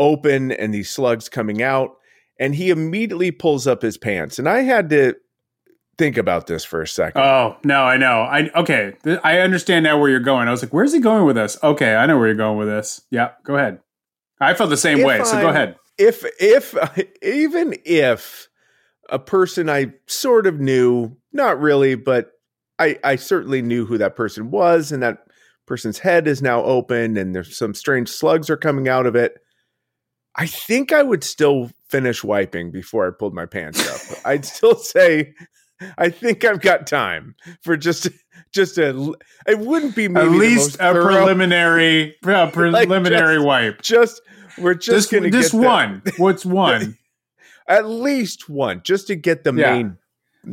open and these slugs coming out. And he immediately pulls up his pants. And I had to think about this for a second. Oh no, I know. I okay. Th- I understand now where you're going. I was like, "Where's he going with this?" Okay, I know where you're going with this. Yeah, go ahead. I felt the same If way. So go I'm- ahead. if if <laughs> even if a person I sort of knew, not really, but I I certainly knew who that person was, and that person's head is now open, and there's some strange slugs are coming out of it. I think I would still finish wiping before I pulled my pants up. <laughs> I'd still say, I think I've got time for just just a. It wouldn't be maybe At least a thorough- preliminary <laughs> a preliminary just- wipe. Just we're just Just gonna the- one. What's <laughs> one? at least one just to get the Yeah. main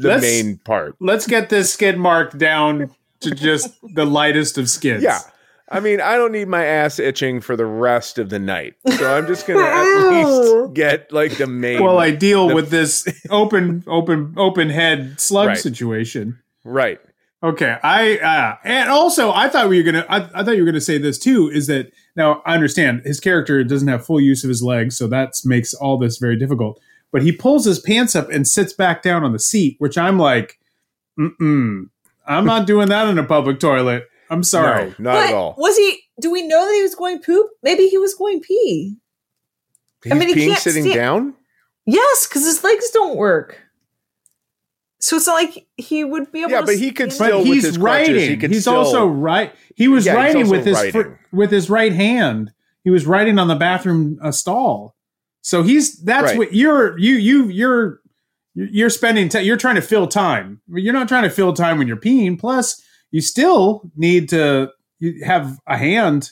the Let's- main part Let's get this skid mark down to just the lightest of skids. yeah i mean i don't need my ass itching for the rest of the night so i'm just gonna at <laughs> least get like the main Well, I deal The- with this open, open, open head slug Right. situation. right Okay, I uh, and also I thought we were gonna. I, I thought you were gonna say this too. Is that now? I understand his character doesn't have full use of his legs, so that makes all this very difficult. But he pulls his pants up and sits back down on the seat, which I'm like, Mm-mm. I'm not <laughs> doing that in a public toilet. I'm sorry. No, not but at all. was he? Do we know that he was going poop? Maybe he was going pee. He's I mean, he can't sitting stand- down. Yes, because his legs don't work. So it's not like he would be able. Yeah, to but he could stand- still- But with he's his crutches, writing. he he's still- also right. He was Yeah, writing with his fr- with his right hand. He was writing on the bathroom uh, stall. So he's that's Right. what you're you you you're you're spending time. You're trying to fill time. You're not trying to fill time when you're peeing. Plus, you still need to have a hand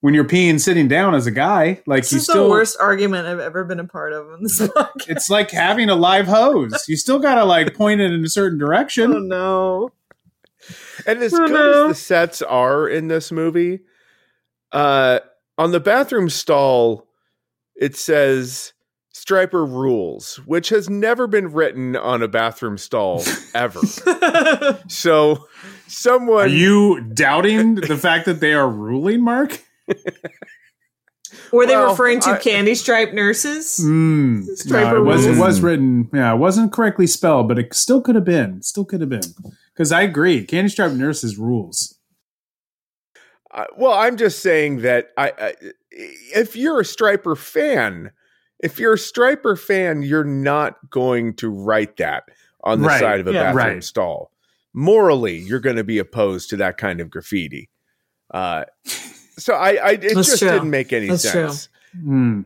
when you're peeing sitting down as a guy. Like This you is still. the worst argument I've ever been a part of on this <laughs> podcast. It's like having a live hose. You still gotta like point it in a certain direction. oh no! And as Oh, good no. as the sets are in this movie, uh, on the bathroom stall, it says Stryper rules, which has never been written on a bathroom stall ever. <laughs> so someone Are you doubting the fact that they are ruling, Mark? Were they Well, referring to I- candy stripe nurses? Mm, Stryper no, it was it was written. Yeah, it wasn't correctly spelled, but it still could have been. Still could have been. Because I agree, Candy Stripe Nurses rules. Uh, well, I'm just saying that I, I, if you're a Stryper fan, if you're a Stryper fan, you're not going to write that on the Right. side of a Yeah. bathroom Right. stall. Morally, you're going to be opposed to that kind of graffiti. Uh, so I, I it That's just true. didn't make any That's true. sense. Hmm.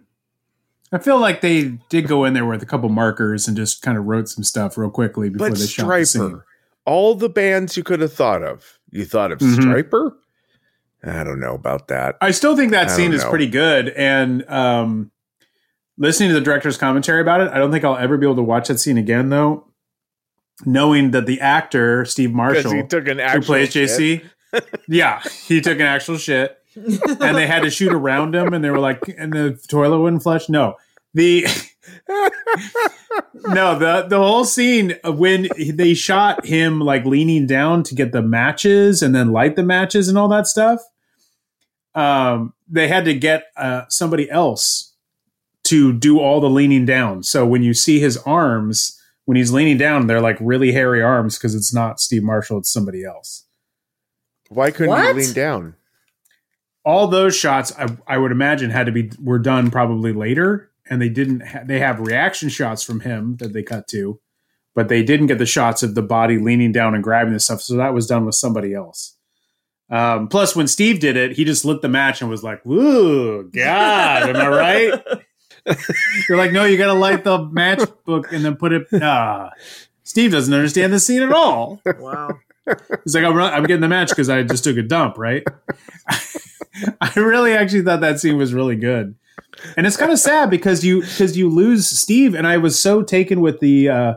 I feel like they did go in there with a couple markers and just kind of wrote some stuff real quickly before But they shot the scene. All the bands you could have thought of, you thought of Mhm. Stryper. I don't know about that. I still think that I scene is know. pretty good. And um, listening to the director's commentary about it, I don't think I'll ever be able to watch that scene again, though. Knowing that the actor Steve Marshall, he took an who actual plays shit. JC, <laughs> yeah, he took an actual shit, and they had to shoot around him, and they were like, and the toilet wouldn't flush. No, the <laughs> no the the whole scene when they shot him like leaning down to get the matches and then light the matches and all that stuff um they had to get uh somebody else to do all the leaning down so when you see his arms when he's leaning down they're like really hairy arms because it's not steve marshall it's somebody else Why couldn't What? he lean down? all those shots I, I would imagine had to be were done probably later and they didn't ha- they have reaction shots from him that they cut to but they didn't get the shots of the body leaning down and grabbing the stuff so that was done with somebody else um, plus when steve did it he just lit the match and was like "Ooh, god am i right <laughs> you're like no you gotta light the matchbook and then put it ah steve doesn't understand the scene at all wow. He's like, I'm, I'm getting the match because I just took a dump, right? <laughs> I really actually thought that scene was really good, and it's kind of sad because you because you lose Steve, and I was so taken with the uh,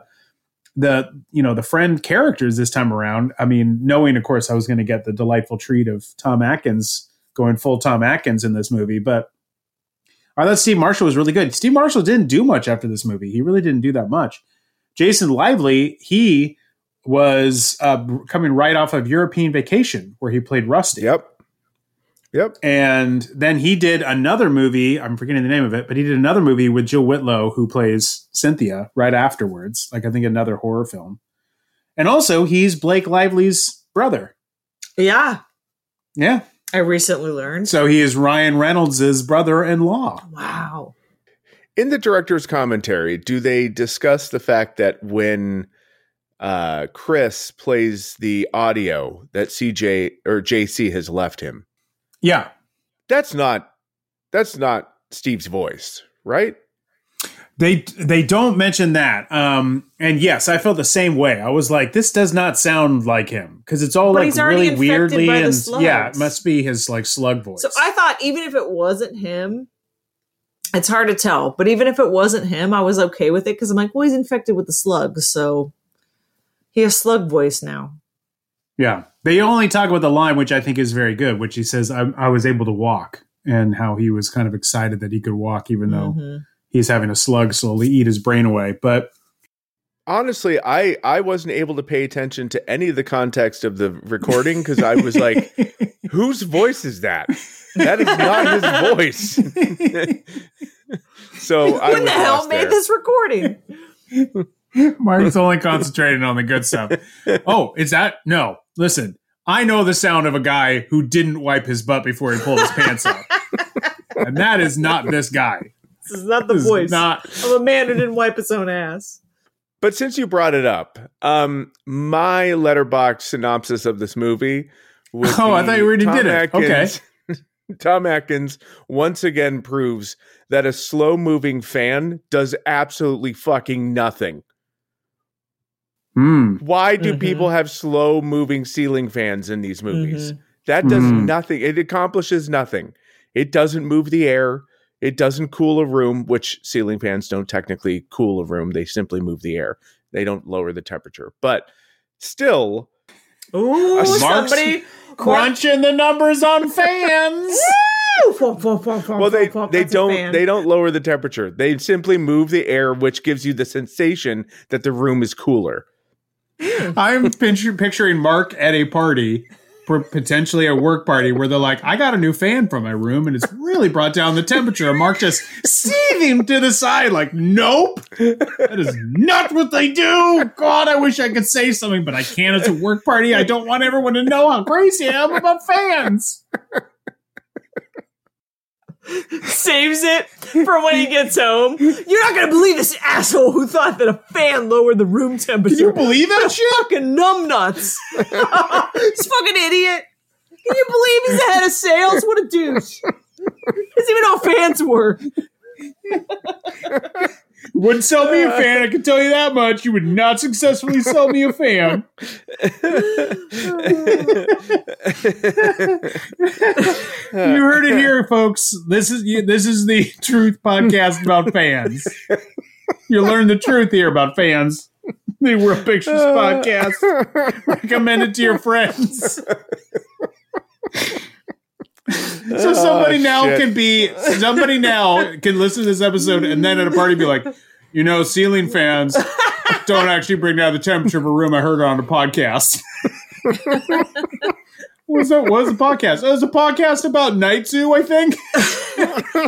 the you know the friend characters this time around. I mean, knowing of course I was going to get the delightful treat of Tom Atkins going full Tom Atkins in this movie, but I thought Steve Marshall was really good. Steve Marshall didn't do much after this movie. He really didn't do that much. Jason Lively, he was uh, coming right off of European Vacation, where he played Rusty. Yep. Yep. And then he did another movie. I'm forgetting the name of it, but he did another movie with Jill Whitlow, who plays Cynthia, right afterwards. Like I think another horror film. And also, he's Blake Lively's brother. Yeah, Yeah. I recently learned. So he is Ryan Reynolds' brother-in-law. Wow. In the director's commentary, do they discuss the fact that when uh, Chris plays the audio that CJ or JC has left him, Yeah. that's not that's not Steve's voice, right? They they don't mention that. Um, and yes, I felt the same way. I was like, this does not sound like him because it's all But like he's already really weirdly by the and yeah, it must be his like slug voice. So I thought even if it wasn't him, it's hard to tell. But even if it wasn't him, I was okay with it because I'm like, well, he's infected with the slugs, so he has slug voice now. Yeah. They only talk about the line, which I think is very good, which he says, I, I was able to walk, and how he was kind of excited that he could walk, even though Mhm. he's having a slug slowly eat his brain away. But Honestly, I I wasn't able to pay attention to any of the context of the recording because I was like, <laughs> whose voice is that? That is not his voice. <laughs> so I Who was the hell lost made there. this recording? <laughs> Mark's only concentrating on the good stuff. Oh, is that no? Listen, I know the sound of a guy who didn't wipe his butt before he pulled his pants up, <laughs> and that is not this guy. This is not the This voice not. of a man who didn't wipe his own ass. But since you brought it up, um, my Letterboxd synopsis of this movie. would Oh, I thought you already Tom did it. Okay. <laughs> Tom Atkins once again proves that a slow moving fan does absolutely fucking nothing. Hmm. Why do Mhm. people have slow moving ceiling fans in these movies? Mhm. That does Mhm. nothing. It accomplishes nothing. It doesn't move the air. It doesn't cool a room, which ceiling fans don't technically cool a room. They simply move the air. They don't lower the temperature. But still, Ooh, Mark's somebody Crunching the numbers on fans. <laughs> well, they they don't they don't lower the temperature. They simply move the air, which gives you the sensation that the room is cooler. <laughs> I'm picturing Mark at a party, potentially a work party, where they're like, "I got a new fan for my room, and it's really brought down the temperature." And Mark just seething to the side, like, "Nope, that is not what they do." God, I wish I could say something, but I can't. It's a work party. I don't want everyone to know how crazy I am about fans. Saves it for when he gets home. You're not gonna believe this asshole who thought that a fan lowered the room temperature. Can you believe that shit? fucking numbnuts. <laughs> this fucking idiot. Can you believe he's the head of sales? What a douche. Doesn't even know fans work. Wouldn't sell me a fan. I can tell you that much. You would not successfully sell me a fan. <laughs> You heard it here, folks. This is this is the <laughs> truth podcast about fans. You learn the truth here about fans. The World Pictures uh. podcast. Recommend it to your friends. <laughs> <laughs> So somebody Oh, now shit. can be somebody now can listen to this episode and then at a party be like, you know, ceiling fans don't actually bring down the temperature of a room. I heard it on a podcast. <laughs> what was that? What was the podcast? It was a podcast about Night Zoo, I think.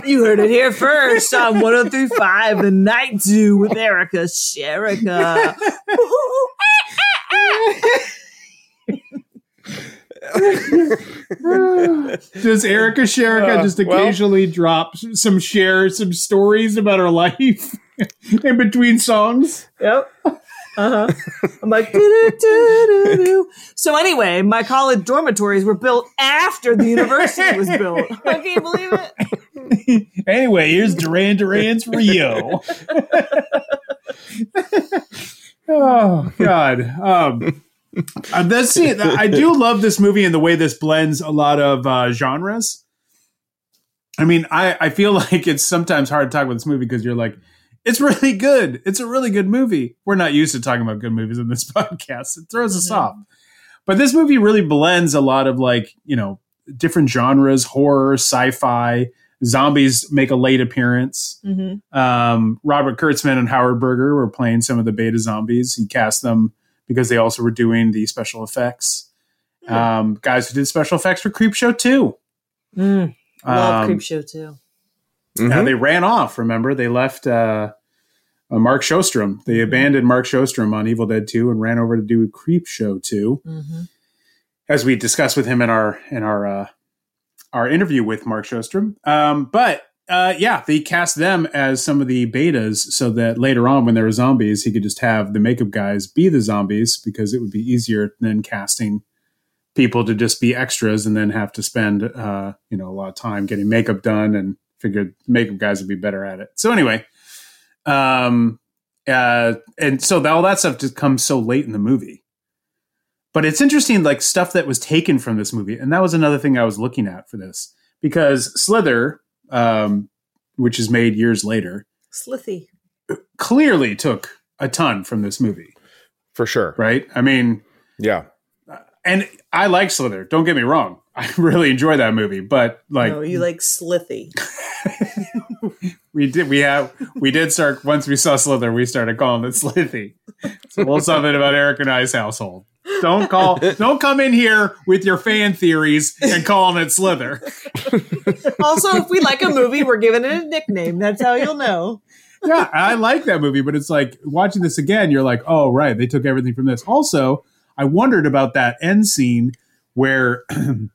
You heard it here first on 1035 The Night Zoo with Erica Sherrica. <laughs> <laughs> Does Erica Sherrica Uh, just well- occasionally drop some share some stories about her life <laughs> in between songs? Yep. Uh huh. I'm like, so anyway, my college dormitories were built after the university was built. <laughs> I can't believe it? Anyway, here's Duran Duran's Rio. oh God. Um <laughs> that's it. I do love this movie and the way this blends a lot of uh, genres. I mean, I, I feel <laughs> like it's sometimes hard to talk about this movie because you're like, it's really good. It's a really good movie. We're not used to talking about good movies in this <laughs> podcast. It throws us Mhm. off. But this movie really blends a lot of like, you know, different genres, horror, sci-fi, zombies make a late appearance. Mm-hmm. Um, Robert Kurtzman and Howard Berger were playing some of the beta zombies. He cast them because they also were doing the special effects. Um, guys who did special effects for Creepshow 2. Mm, love Um, Creepshow too. Mhm. uh, they ran off. Remember, they left uh, uh, Mark Shostrom. They abandoned Mark Shostrom on Evil Dead Two and ran over to do Creep Show Two, Mm-hmm. as we discussed with him in our in our uh, our interview with Mark Shostrom. Um, but uh, yeah, they cast them as some of the betas, so that later on, when there were zombies, he could just have the makeup guys be the zombies because it would be easier than casting people to just be extras and then have to spend uh, you know a lot of time getting makeup done and figured makeup guys would be better at it. So anyway, um, uh, and so all that stuff just comes so late in the movie. But it's interesting, like stuff that was taken from this movie, and that was another thing I was looking at for this because Slither, um, which is made years later, Slithy. clearly took a ton from this movie, For sure. right? I mean, Yeah. and I like Slither. Don't get me wrong; I <laughs> really enjoy that movie. But like, no, you like Slithy. <laughs> we did, we have, we did start once we saw Slither, we started calling it Slithy. It's a little something about Eric and I's household. Don't call, don't come in here with your fan theories and calling it Slither. <laughs> Also, if we like a movie, we're giving it a nickname. That's how you'll know. yeah, I like that movie, but it's like watching this again, you're like, oh, right, they took everything from this. Also, I wondered about that end scene where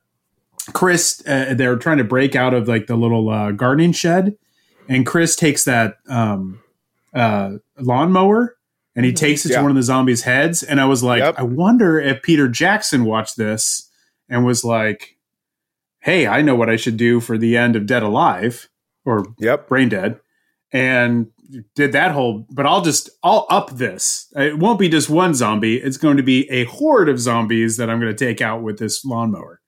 <clears throat> Chris, uh, they're trying to break out of like the little uh, gardening shed, and Chris takes that um, uh, lawnmower and he mm-hmm. takes it Yeah. to one of the zombies' heads. And I was like, Yep. I wonder if Peter Jackson watched this and was like, hey, I know what I should do for the end of Dead Alive or Yep. brain dead and did that whole but i'll just i'll up this it won't be just one zombie it's going to be a horde of zombies that i'm going to take out with this lawnmower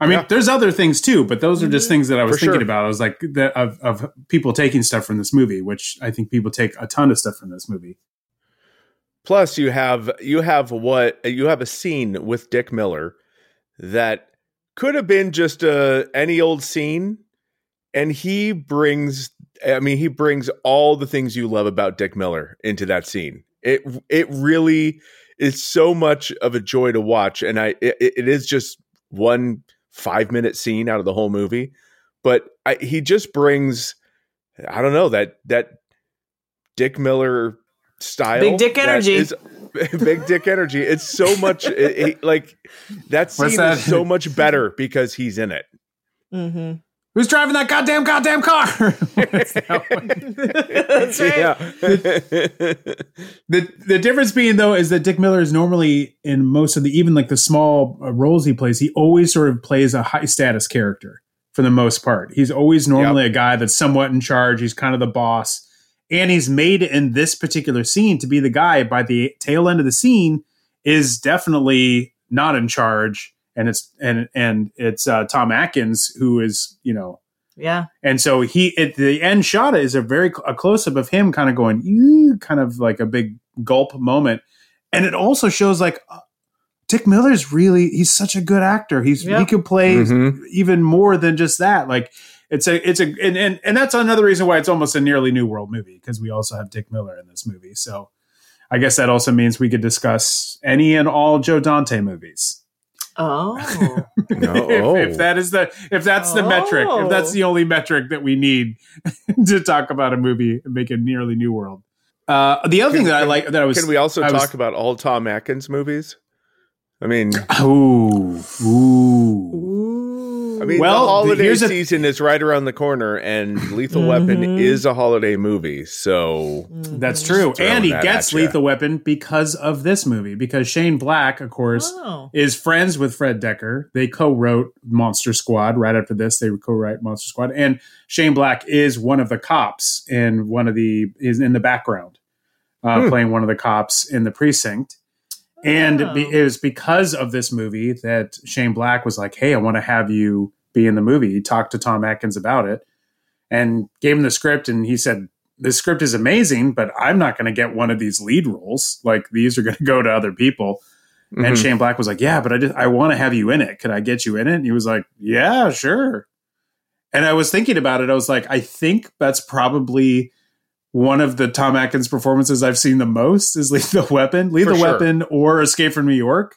i mean Yeah. there's other things too but those are just mm-hmm. things that i was For thinking sure. about i was like the, of, of people taking stuff from this movie which i think people take a ton of stuff from this movie Plus, you have you have what you have a scene with Dick Miller that could have been just a any old scene, and he brings. I mean, he brings all the things you love about Dick Miller into that scene. It it really is so much of a joy to watch, and I it, it is just one five minute scene out of the whole movie, but I, he just brings. I don't know that that Dick Miller style, Big dick energy. is- <laughs> big dick energy. It's so much it, it- like that scene What's that? is so <laughs> much better because he's in it. Mm-hmm. Who's driving that goddamn goddamn car <laughs> that? That's right. Yeah. <laughs> the the difference being though is that Dick Miller is normally in most of the even like the small uh, roles he plays, he always sort of plays a high status character for the most part. He's always normally a guy that's somewhat in charge. He's kind of the boss, and he's made in this particular scene to be the guy. By the tail end of the scene, is definitely not in charge, and it's and and it's uh, Tom Atkins who is you know Yeah. and so he at the end shot is a very a close up of him kind of going, "Ew," kind of like a big gulp moment. And it also shows like uh, Dick Miller's really he's such a good actor. He's he Yep. could play Mhm. even more than just that. Like it's a it's a and and, and that's another reason why it's almost a nearly new world movie because we also have Dick Miller in this movie. So I guess that also means we could discuss any and all Joe Dante movies. Oh. No, <laughs> if, oh. if that is the if that's the metric, if that's Oh. the only metric that we need <laughs> to talk about a movie and make a nearly new world. Uh, the other Can- thing that I like that I was Can we also I was- talk about all Tom Atkins movies? I mean, Ooh, ooh. Ooh. I mean, Well, the holiday here's a- season is right around the corner, and Lethal Weapon Mhm. is a holiday movie. So That's Mhm. true. And he gets. Lethal Weapon because of this movie. Because Shane Black, of course, Oh. is friends with Fred Dekker. They co-wrote Monster Squad. Right after this, they co-write Monster Squad, and Shane Black is one of the cops in one of the is in the background, uh, Hmm. playing one of the cops in the precinct. And Oh. it was because of this movie that Shane Black was like, "Hey, I want to have you be in the movie." He talked to Tom Atkins about it and gave him the script, and he said, "This script is amazing, but I'm not going to get one of these lead roles. Like these are going <laughs> to go to other people." mhm. And Shane Black was like, "Yeah, but I just I want to have you in it. Could I get you in it?" And he was like, "Yeah, sure." And I was thinking about it. I was like, I think that's probably one of the Tom Atkins performances I've seen the most is Lethal Weapon, Lethal sure. Weapon, or Escape from New York.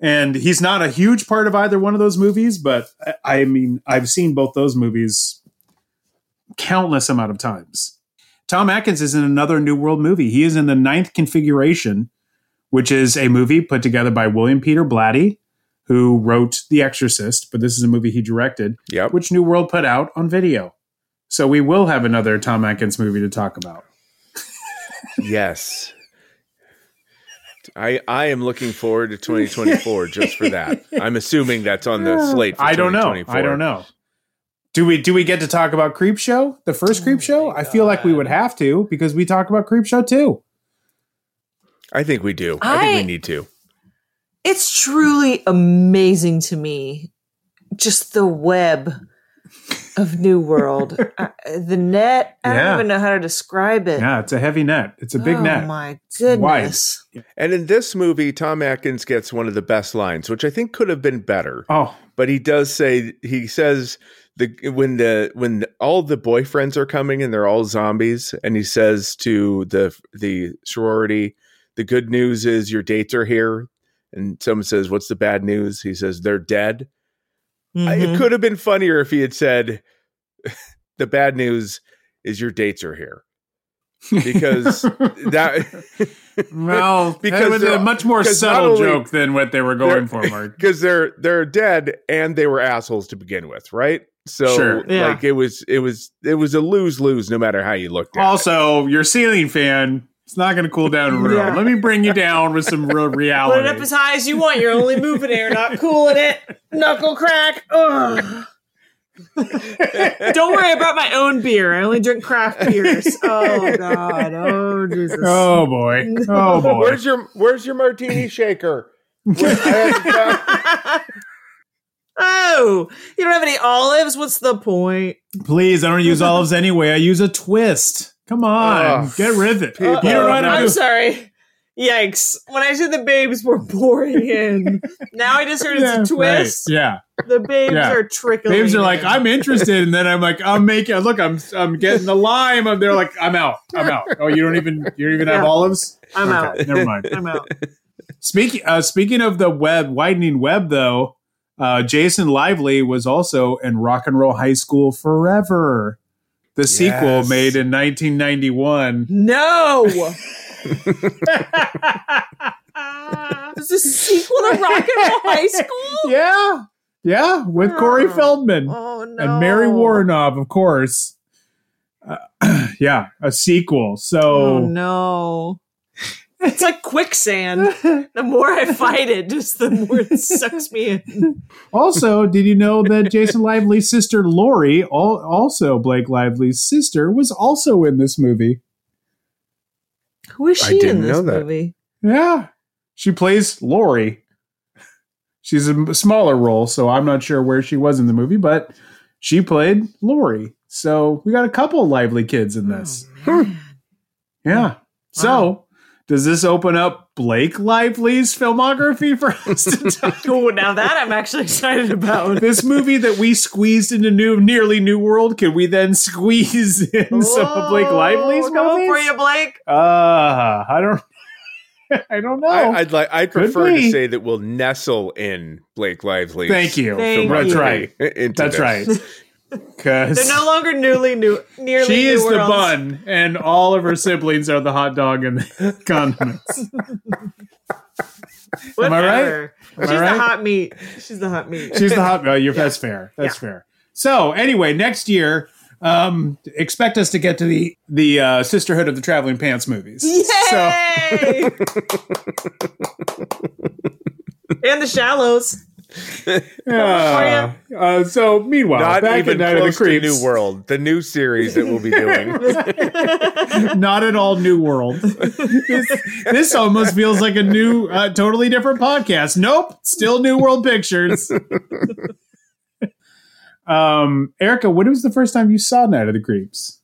And he's not a huge part of either one of those movies, but I, I mean, I've seen both those movies countless amount of times. Tom Atkins is in another New World movie. He is in the ninth configuration, which is a movie put together by William Peter Blatty, who wrote The Exorcist, but this is a movie he directed, yep. which New World put out on video. So we will have another Tom Atkins movie to talk about. Yes. I I am looking forward to 2024 <laughs> just for that. I'm assuming that's on the slate for I don't know. I don't know. Do we do we get to talk about Creep Show? The first Creep Oh Show? my I feel like we would have to because we talk about Creep Show too. I think we do. I, think we need to. It's truly amazing to me, just the web of New World, <laughs> uh, the net. I Yeah. don't even know how to describe it. Yeah, it's a heavy net. It's a big oh net. Oh my wide. goodness! And in this movie, Tom Atkins gets one of the best lines, which I think could have been better. Oh, But he does say he says the when the when all the boyfriends are coming and they're all zombies, and he says to the the sorority, "The good news is your dates are here." And someone says, "What's the bad news?" He says, "They're dead." Mhm. It could have been funnier if he had said, "The bad news is your dates are here because that <laughs> well, Because <laughs> because was a much more subtle only- joke than what they were going for, Mark. <laughs> because they're they're dead and they were assholes to begin with, right? So Sure. Yeah. like it was it was it was a lose lose no matter how you looked at it. Also, your ceiling fan, it's not going to cool down a room. Yeah. Let me bring you down with some real reality. <laughs> Put it up as high as you want. You're only moving air, not cooling it. Knuckle crack. Ugh. Don't worry about my own beer. I only drink craft beers. Oh God. Oh Jesus. oh boy. Oh <laughs> boy. Where's your Where's your martini shaker? Where- I had- Oh, you don't have any olives? What's the point? Please, I don't use olives anyway. I use a twist. Come on, Ugh. get rid of it. People- you don't know how I'm do. sorry. Yikes. When I said the babes were pouring in, <laughs> now I just heard Yeah, it's a twist. right. Yeah, The babes Yeah. are trickling. babes are like. I'm interested, and then I'm like, I'm making. Look, I'm I'm getting the lime. And they're like, I'm out. I'm out. Oh, you don't even you don't even have olives. I'm Okay, out. Never mind. <laughs> I'm out. Speaking uh, speaking of the web widening web, though, uh, Jason Lively was also in Rock and Roll High School Forever, the sequel made in 1991. No. <laughs> There's a sequel to Rock and Roll High School? yeah, yeah, with Corey Oh. Feldman Oh no. and Mary Woronov, of course. Uh, <clears throat> yeah, a sequel. So Oh no. It's like quicksand. The more I fight it, just the more it sucks me in. Also, did you know that Jason Lively's sister Lori, al- also Blake Lively's sister, was also in this movie? Who is I she didn't in this know that. movie? Yeah, she plays Lori. She's a smaller role, so I'm not sure where she was in the movie, but she played Lori. So we got a couple of lively kids in this. Oh, man. Yeah. So Wow. Does this open up Blake Lively's filmography for us to <laughs> talk? Oh, now that I'm actually excited about. this movie that we squeezed into new, nearly New World, can we then squeeze in some of Blake Lively's Whoa, coming for you, Blake. Uh, I don't. <laughs> I don't know. I, I'd like I'd Could prefer be. to say that we'll nestle in Blake Lively's Thank you. Thank That's right. <laughs> That's this. right. Because They're no longer newly new, nearly she new is the bun, and all of her siblings are the hot dog and the <laughs> condiments. Am I right? Am I She's right? the hot meat. She's the hot meat. She's the hot. Oh, you're, <laughs> That's fair. That's fair. So anyway, next year, um, expect us to get to the the uh, Sisterhood of the Traveling Pants movies. So Yay! <laughs> and the shallows. Uh, uh, so meanwhile, Not back even in Night of the close to New World, the new series that we'll be doing. <laughs> not at all New World. this, this almost feels like a new, uh, totally different podcast. Nope, still New World Pictures. <laughs> um, Erica, when was the first time you saw Night of the Creeps?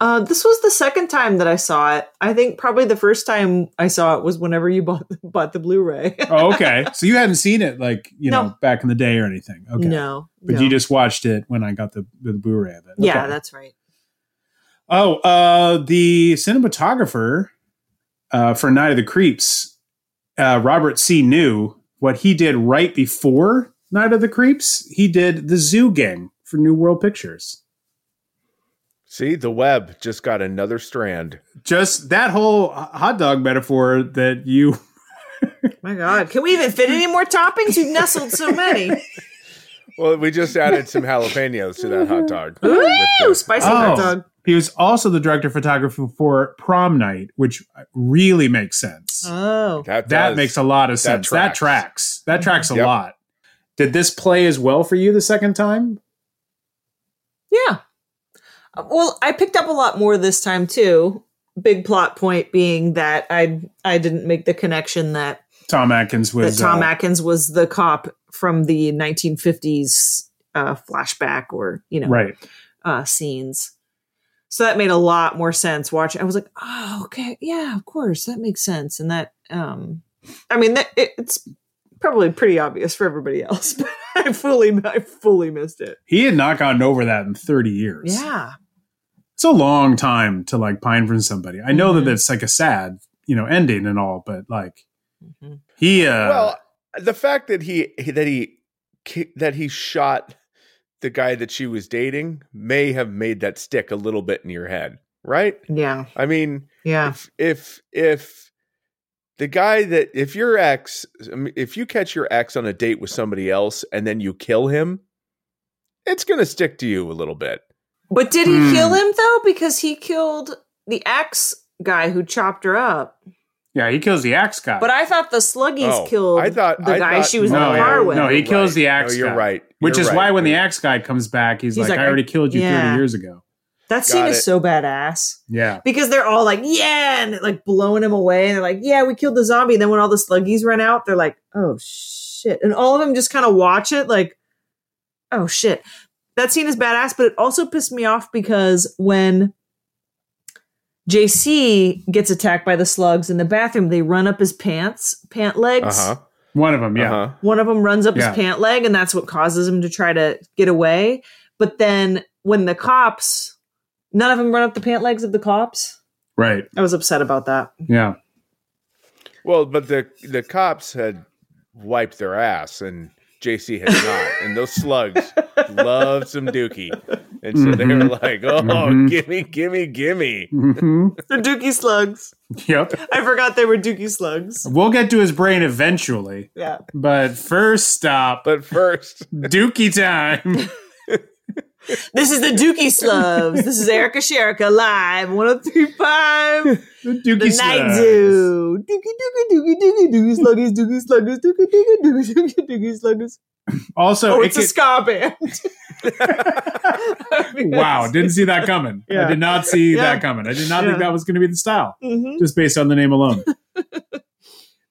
Uh, this was the second time that I saw it. I think probably the first time I saw it was whenever you <laughs> bought bought the Blu-ray. Oh, okay. so you hadn't seen it like you know No. back in the day or anything. Okay. No, But no. you just watched it when I got the the Blu-ray of it. yeah, that's right. Oh, uh, the cinematographer uh, for Night of the Creeps, uh, Robert C. New, what he did right before Night of the Creeps, he did The Zoo Gang for New World Pictures. See, the web just got another strand. Just that whole hot dog metaphor that you. <laughs> My God, can we even fit any more toppings? You've nestled so many. Well, we just added some jalapenos to that hot dog. Ooh, the- spicy Oh. hot dog. He was also the director of photography for Prom Night, which really makes sense. Oh, that that makes a lot of sense. That tracks. tracks. That mm-hmm. tracks a Yep. lot. Did this play as well for you the second time? yeah. Well, I picked up a lot more this time too. Big plot point being that I I didn't make the connection that Tom Atkins was that Tom uh, Atkins was the cop from the 1950s uh, flashback or you know right. uh, scenes. So that made a lot more sense. Watching, I was like, oh, okay, yeah, of course, that makes sense. And that, um, I mean, that it, it's probably pretty obvious for everybody else, <laughs> but I fully, I fully missed it. He had not gotten over that in 30 years. Yeah, It's a long time to like pine for somebody. I know Mhm. that it's like a sad, you know, ending and all, but like Mhm. he uh well, the fact that he that he that he shot the guy that she was dating may have made that stick a little bit in your head, right? Yeah. I mean, Yeah. if if if the guy that if your ex if you catch your ex on a date with somebody else and then you kill him, it's going to stick to you a little bit. But did he Hmm. kill him though? Because he killed the ex guy who chopped her up. Yeah, he kills the axe guy. But I thought the sluggies Oh, killed I thought- the I guy thought- she was in No, the yeah. car with. No, he You're kills right. the axe No, you're guy. right. Which You're is right. why when the axe guy comes back, he's, He's like, like, I already killed you yeah. 30 years ago. that scene Got is it. so badass. Yeah. Because they're all like, yeah, and like blowing him away. And they're like, yeah, we killed the zombie. And then when all the sluggies run out, they're like, oh shit. And all of them just kind of watch it like, oh shit. That scene is badass, but it also pissed me off because when JC gets attacked by the slugs in the bathroom, they run up his pants, pant legs. Uh huh. One of them, yeah. Uh-huh. One of them runs up Yeah. his pant leg, and that's what causes him to try to get away. But then when the cops, none of them run up the pant legs of the cops. Right. I was upset about that. Yeah. Well, but the the cops had wiped their ass, and JC had not, and those slugs loved some dookie, and so they were Mhm. like, "Oh, Mhm. gimme, gimme, gimme!" hmm The Dookie slugs. Yep. I forgot they were Dookie slugs. We'll get to his brain eventually. Yeah. But first stop, But first, Dookie time. This is the Dookie slugs. This is Erica Sherrica live, 1035. The Dookie The slugs. Night Zoo. Dookie, dookie, dookie, dookie, dookie, sluggies, dookie, sluggers, dookie, dookie, dookie, dookie, dookie, sluggers. Also, Oh, it it's a can- ska band. <laughs> <laughs> wow, didn't see that coming. Yeah. I did not see Yeah. that coming. I did not think that was going to be the style, Mhm. just based on the name alone. <laughs>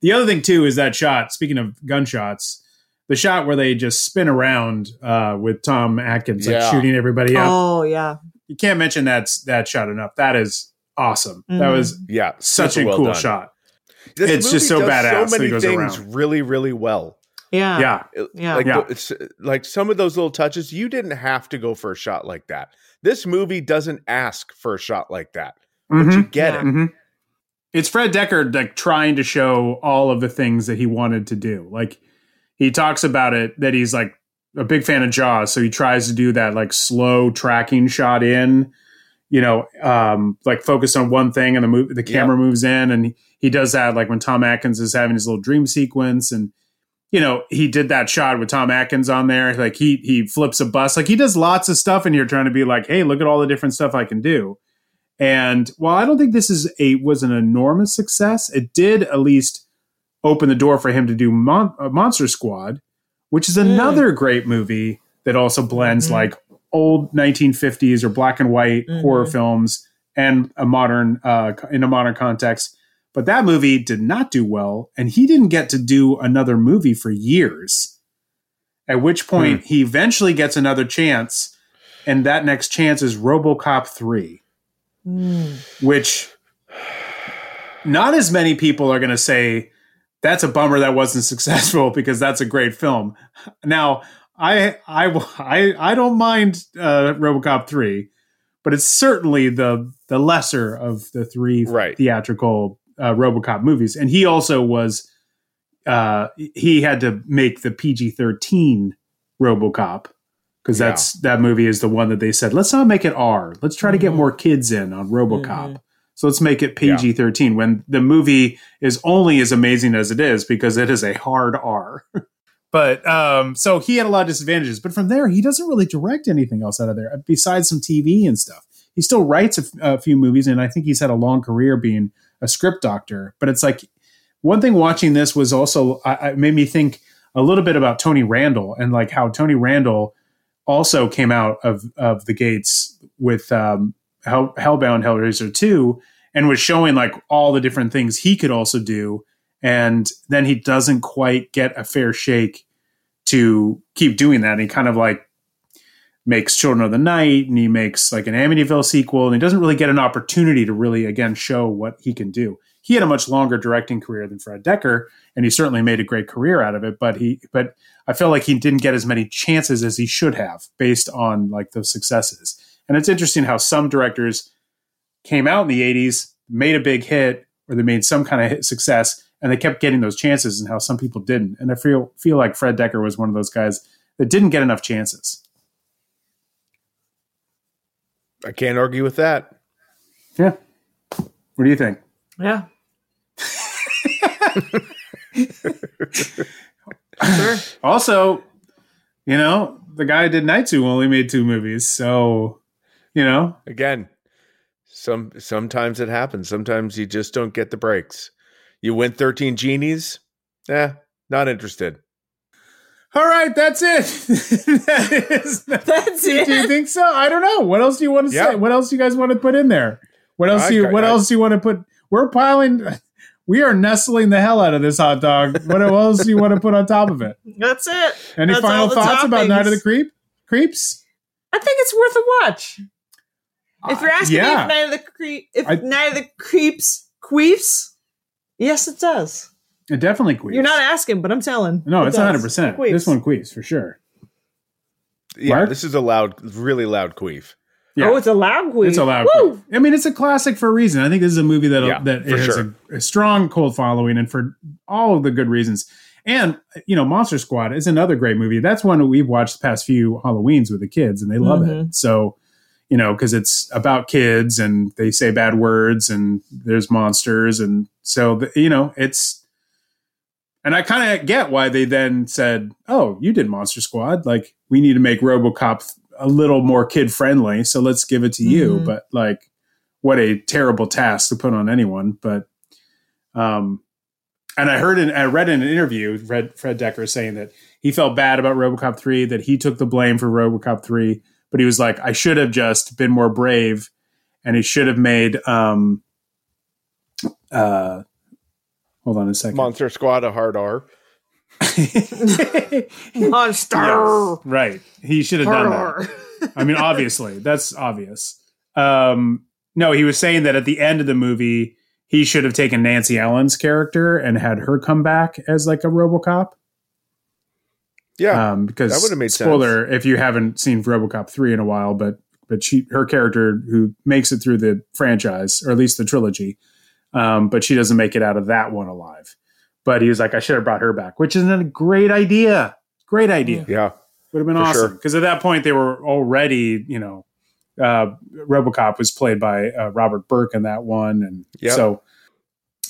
the other thing too is that shot. Speaking of gunshots, the shot where they just spin around uh, with Tom Atkins like Yeah. shooting everybody up. Oh, yeah. You can't mention that that shot enough. That is awesome. That Mhm. was yeah, such a well cool done. shot. This It's just movie so does badass So many goes things around. really, really well. Yeah. Yeah, Yeah. like Yeah. the- it's like some of those little touches. You didn't have to go for a shot like that. This movie doesn't ask for a shot like that, but Mhm. you get Yeah. it. hmm It's Fred Dekker like trying to show all of the things that he wanted to do. Like he talks about it that he's like a big fan of Jaws, so he tries to do that like slow tracking shot in, you know, um, like focus on one thing and the move the camera moves in, and he, does that like when Tom Atkins is having his little dream sequence, and you know he did that shot with Tom Atkins on there, like he he flips a bus, like he does lots of stuff in here trying to be like, hey, look at all the different stuff I can do. And while I don't think this is a was an enormous success, it did at least open the door for him to do Mon- uh, Monster Squad, which is another great movie that also blends Mhm. like old 1950s or black and white Mhm. horror films and a modern uh, in a modern context. But that movie did not do well, and he didn't get to do another movie for years. At which point, he eventually gets another chance, and that next chance is RoboCop three Mm. which not as many people are going to say that's a bummer that wasn't <laughs> successful because that's a great film. Now, I I I I don't mind uh, RoboCop three, but it's certainly the the lesser of the three Right. theatrical uh, RoboCop movies, and he also was uh, he had to make the PG thirteen RoboCop because Yeah. that's that movie is the one that they said let's not make it R. Let's try to get Mhm. more kids in on RoboCop. Mhm. So let's make it PG thirteen when the movie is only as amazing as it is because it is a hard R. <laughs> but um, so he had a lot of disadvantages. But from there, he doesn't really direct anything else out of there besides some TV and stuff. He still writes a, f- a few movies, and I think he's had a long career being a script doctor. But it's like one thing watching this was also I, I made me think a little bit about Tony Randel and like how Tony Randel also came out of of the gates with um, Hell, Hellbound Hellraiser two and was showing like all the different things he could also do, and then he doesn't quite get a fair shake to keep doing that. And he kind of like makes Children of the Night and he makes like an Amityville sequel and he doesn't really get an opportunity to really again show what he can do. He had a much longer directing career than Fred Dekker and he certainly made a great career out of it, but he but I felt like he didn't get as many chances as he should have based on like those successes. And it's interesting how some directors came out in the 80s, made a big hit or they made some kind of success and they kept getting those chances and how some people didn't. And I feel feel like Fred Dekker was one of those guys that didn't get enough chances. I can't argue with that. Yeah. What do you think? Yeah. <laughs> sure. Also, you know, the guy who did Night Zoo only made two movies, so you know, Again, some sometimes it happens. Sometimes you just don't get the breaks. You win 13 genies? Eh, not interested. all right, that's it. <laughs> that is, <laughs> That's do you think so? I don't know. What else do you want to Yeah. say? What else do you guys want to put in there? What else I- do you? What I- else do you want to put? We're piling. <laughs> We are nestling the hell out of this hot dog. What else do you want to put on top of it? That's it. Any That's final thoughts about Night of the. Creep? Creeps? I think it's worth a watch. If you're asking me yeah. if Night of the Creep, if I- Night of the Creeps queefs, yes, it does. It definitely queeps. You're not asking, but I'm telling. No, It it's does. 100. percent Queefs. This one queefs for sure. Yeah, Mark? this is a loud, really loud queef. Yeah. Oh, it's a loud queef. It's a loud. Woo! queef. I mean, it's a classic for a reason. I think this is a movie that Yeah, that for has sure. a, a strong cult following, and for all of the good reasons. And you know, Monster Squad is another great movie. That's one we've watched the past few Halloweens with the kids, and they love Mhm. it. So, you know, because it's about kids and they say bad words, and there's monsters, and so the, you know, it's. And I kind of get why they then said, "Oh, you did Monster Squad. Like, we need to make RoboCop a little more kid friendly, so let's give it to you." Mhm. But like, what a terrible task to put on anyone. But, um, and I heard in, I read in an interview, Fred, Fred Dekker saying that he felt bad about RoboCop three, that he took the blame for RoboCop three, but he was like, I should have just been more brave, and he should have made, um, uh, hold on a second. Monster Squad, a hard R. <laughs> Monster. Yes, right. He should have done that. Horror. I mean, obviously, that's obvious. Um, no, he was saying that at the end of the movie, he should have taken Nancy Allen's character and had her come back as like a RoboCop. Yeah, um, because that would've made sense. spoiler if you haven't seen RoboCop three in a while, but but she her character who makes it through the franchise or at least the trilogy, um, but she doesn't make it out of that one alive. But he was like, I should have brought her back, which is a great idea. Great idea. yeah. Would have been For awesome sure. because at that point they were already, you know, uh, RoboCop was played by uh, Robert Burke in that one, and Yep. so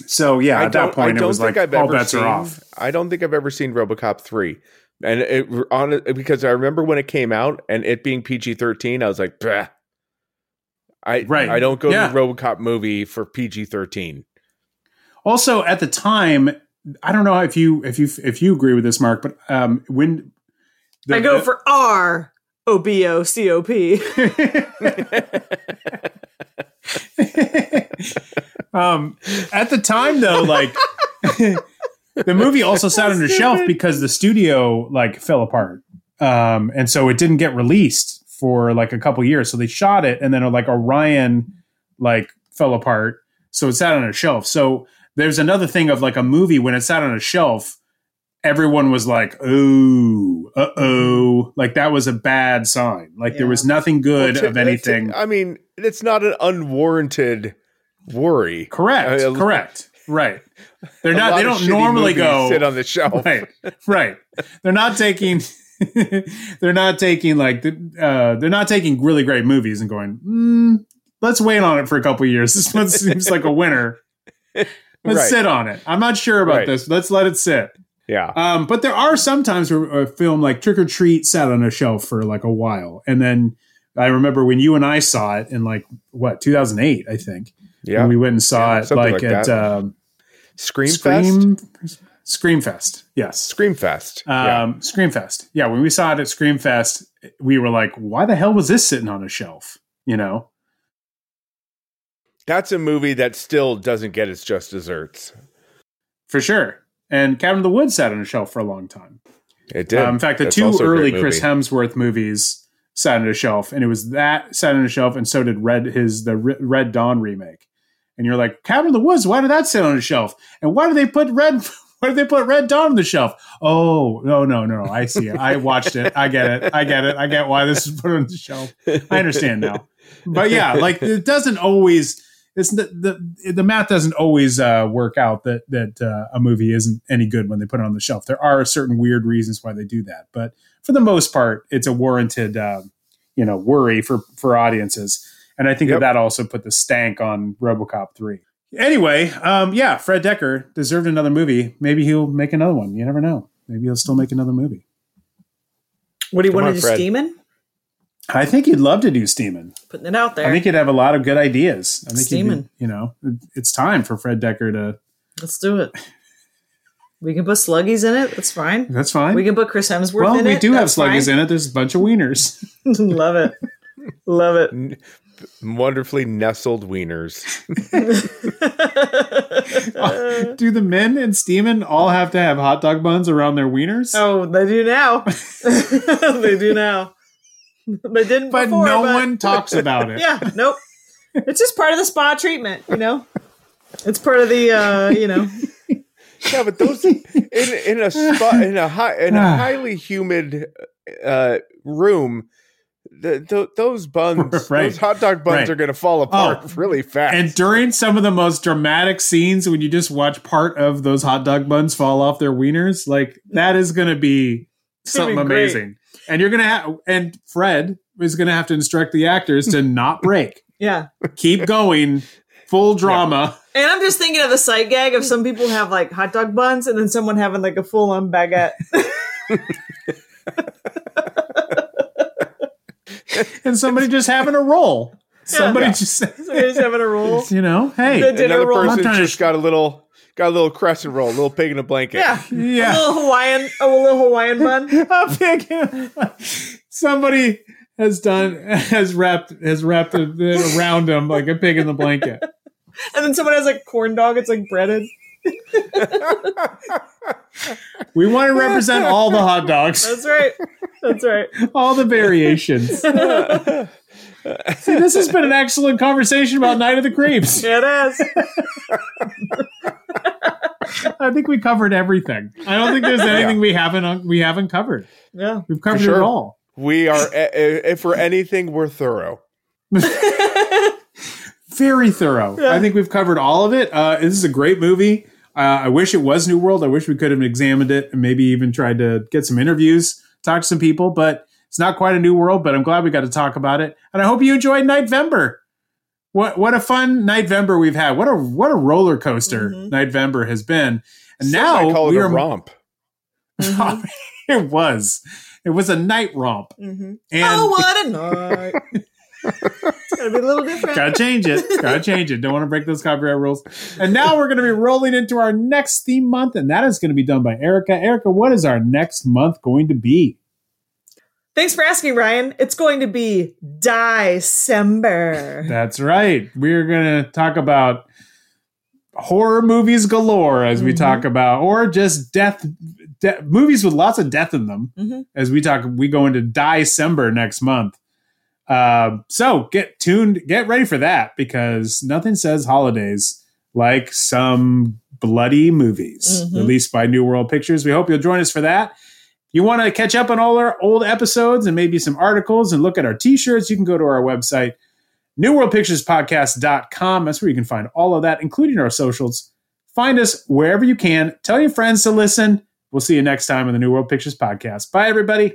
so yeah. I At that point, I it was like I've all bets seen, are off. I don't think I've ever seen RoboCop three, and it on because I remember when it came out and it being PG thirteen, I was like, bah. I Right. I don't go Yeah. to the RoboCop movie for PG thirteen. Also, at the time, I don't know if you if you if you agree with this, Mark, but um, when the- I go the- for R O B O C O P. <laughs> um, at the time, though, like <laughs> the movie also sat on a shelf because the studio like fell apart, um, and so it didn't get released for like a couple years. So they shot it, and then like Orion like fell apart, so it sat on a shelf. So there's another thing of like a movie when it sat on a shelf. Everyone was like, "Oh, uh oh!" Like that was a bad sign. Like there was nothing good Well, of anything. I mean, it's not an unwarranted worry. Correct. Correct. Right. <laughs> They're not. They don't normally go. sit on the shelf. <laughs> right. Right. They're not taking. <laughs> they're not taking like the. Uh, they're not taking really great movies and going. Mm, let's wait on it for a couple years. This one seems like a winner. Let's Right. sit on it. I'm not sure about Right. this. Let's let it sit. Yeah, Um, but there are some times where a film like Trick or Treat sat on a shelf for like a while, and then I remember when you and I saw it in like what 2008, I think. yeah. And we went and saw Yeah, it like, like at um, Scream, Fest, Scream Screamfest. Yes. Scream Fest. yeah. Um, Screamfest. Yeah, when we saw it at Screamfest, we were like, "Why the hell was this sitting on a shelf?" You know. That's a movie that still doesn't get its just desserts. For sure. And Cabin in the Woods sat on a shelf for a long time. It did. Um, in fact, the That's two also a great early Chris. Hemsworth movies sat on a shelf, and it was that sat on a shelf, and so did Red his the Red Dawn remake. And you're like, Cabin in the Woods, why did that sit on a shelf? And why do they put Red? <laughs> Why did they put Red Dawn on the shelf? Oh no no no! I see it. I watched it. I get it. I get it. I get why this is put on the shelf. I understand now. But yeah, like it doesn't always. It's the the, the math doesn't always uh, work out that that uh, a movie isn't any good when they put it on the shelf. There are certain weird reasons why they do that, but for the most part, it's a warranted uh, you know worry for for audiences. And I think Yep. that that also put the stank on RoboCop 3. Anyway, um, yeah, Fred Dekker deserved another movie. Maybe he'll make another one. You never know. Maybe he'll still make another movie. What do you Come want on, to do, Fred. Steamin'? I think he'd love to do Steamin'. Putting it out there. I think he'd have a lot of good ideas. I think he'd Steamin'. you know, it's time for Fred Dekker to. Let's do it. We can put Sluggies in it. That's fine. That's fine. We can put Chris Hemsworth well, in we it. do have sluggies fine. in it. There's a bunch of wieners. <laughs> Love it. Love it. <laughs> N- wonderfully nestled wieners. <laughs> do the men in Steamin' all have to have hot dog buns around their wieners? oh, they do now. <laughs> <laughs> they do now. They didn't but before, no but- one talks about it. Yeah, nope. It's just part of the spa treatment, you know. It's part of the, uh, you know. Yeah, but those in in a spot in a high in a <sighs> highly humid uh, room, the, the, those buns, <laughs> Right. those hot dog buns Right. are going to fall apart Oh. really fast. And during some of the most dramatic scenes, when you just watch part of those hot dog buns fall off their wieners, like that is going to be gonna be something great. amazing. And you're going to have, and Fred is going to have to instruct the actors to <laughs> not break, Yeah. keep going, full drama. And I'm just thinking of the sight gag of some people have like hot dog buns and then someone having like a full on baguette. <laughs> <laughs> and somebody just having a roll. Somebody Yeah. just, Somebody's having a <laughs> roll. you know, hey, Another roll. person I'm to just got a little got a little crescent roll, a little pig in a blanket. Yeah. A little Hawaiian, a little Hawaiian bun. <laughs> a pig. Somebody has done has wrapped has wrapped it around him like a pig in the blanket. And then someone has like corn dog. It's like breaded. We want to represent all the hot dogs, That's right. That's right. all the variations. See, this has been an excellent conversation about Night of the Creeps. Yeah, <laughs> it is. I think we covered everything. I don't think there's anything we haven't we haven't covered. Yeah. We've covered sure. it all. We are, eh, eh, if for anything, we're thorough. <laughs> very thorough. I think we've covered all of it. Uh, this is a great movie. Uh, I wish it was New World. I wish we could have examined it and maybe even tried to get some interviews, talk to some people. But it's not quite a New World. But I'm glad we got to talk about it. And I hope you enjoyed Nightmember. What what a fun Nightmember we've had. What a what a roller coaster Mhm. Nightmember has been. And Some now might call it we a are romp. <laughs> it was it was a night romp. Mm-hmm. And oh, what a night. <laughs> it's going to be a little different. Gotta change it. Gotta change it. Don't want to break those copyright rules. And now we're going to be rolling into our next theme month, and that is going to be done by Erica. Erica, what is our next month going to be? Thanks for asking, Ryan. It's going to be December. That's right. We're going to talk about horror movies galore as we Mhm. talk about, or just death, de- movies with lots of death in them. Mhm. As we talk, we go into December next month. Uh, so get tuned, get ready for that because nothing says holidays like some bloody movies Mhm. released by New World Pictures. We hope you'll join us for that. If you want to catch up on all our old episodes and maybe some articles and look at our t-shirts, you can go to our website, newworldpicturespodcast.com. That's where you can find all of that, including our socials. Find us wherever you can. Tell your friends to listen. We'll see you next time on the New World Pictures Podcast. Bye, everybody.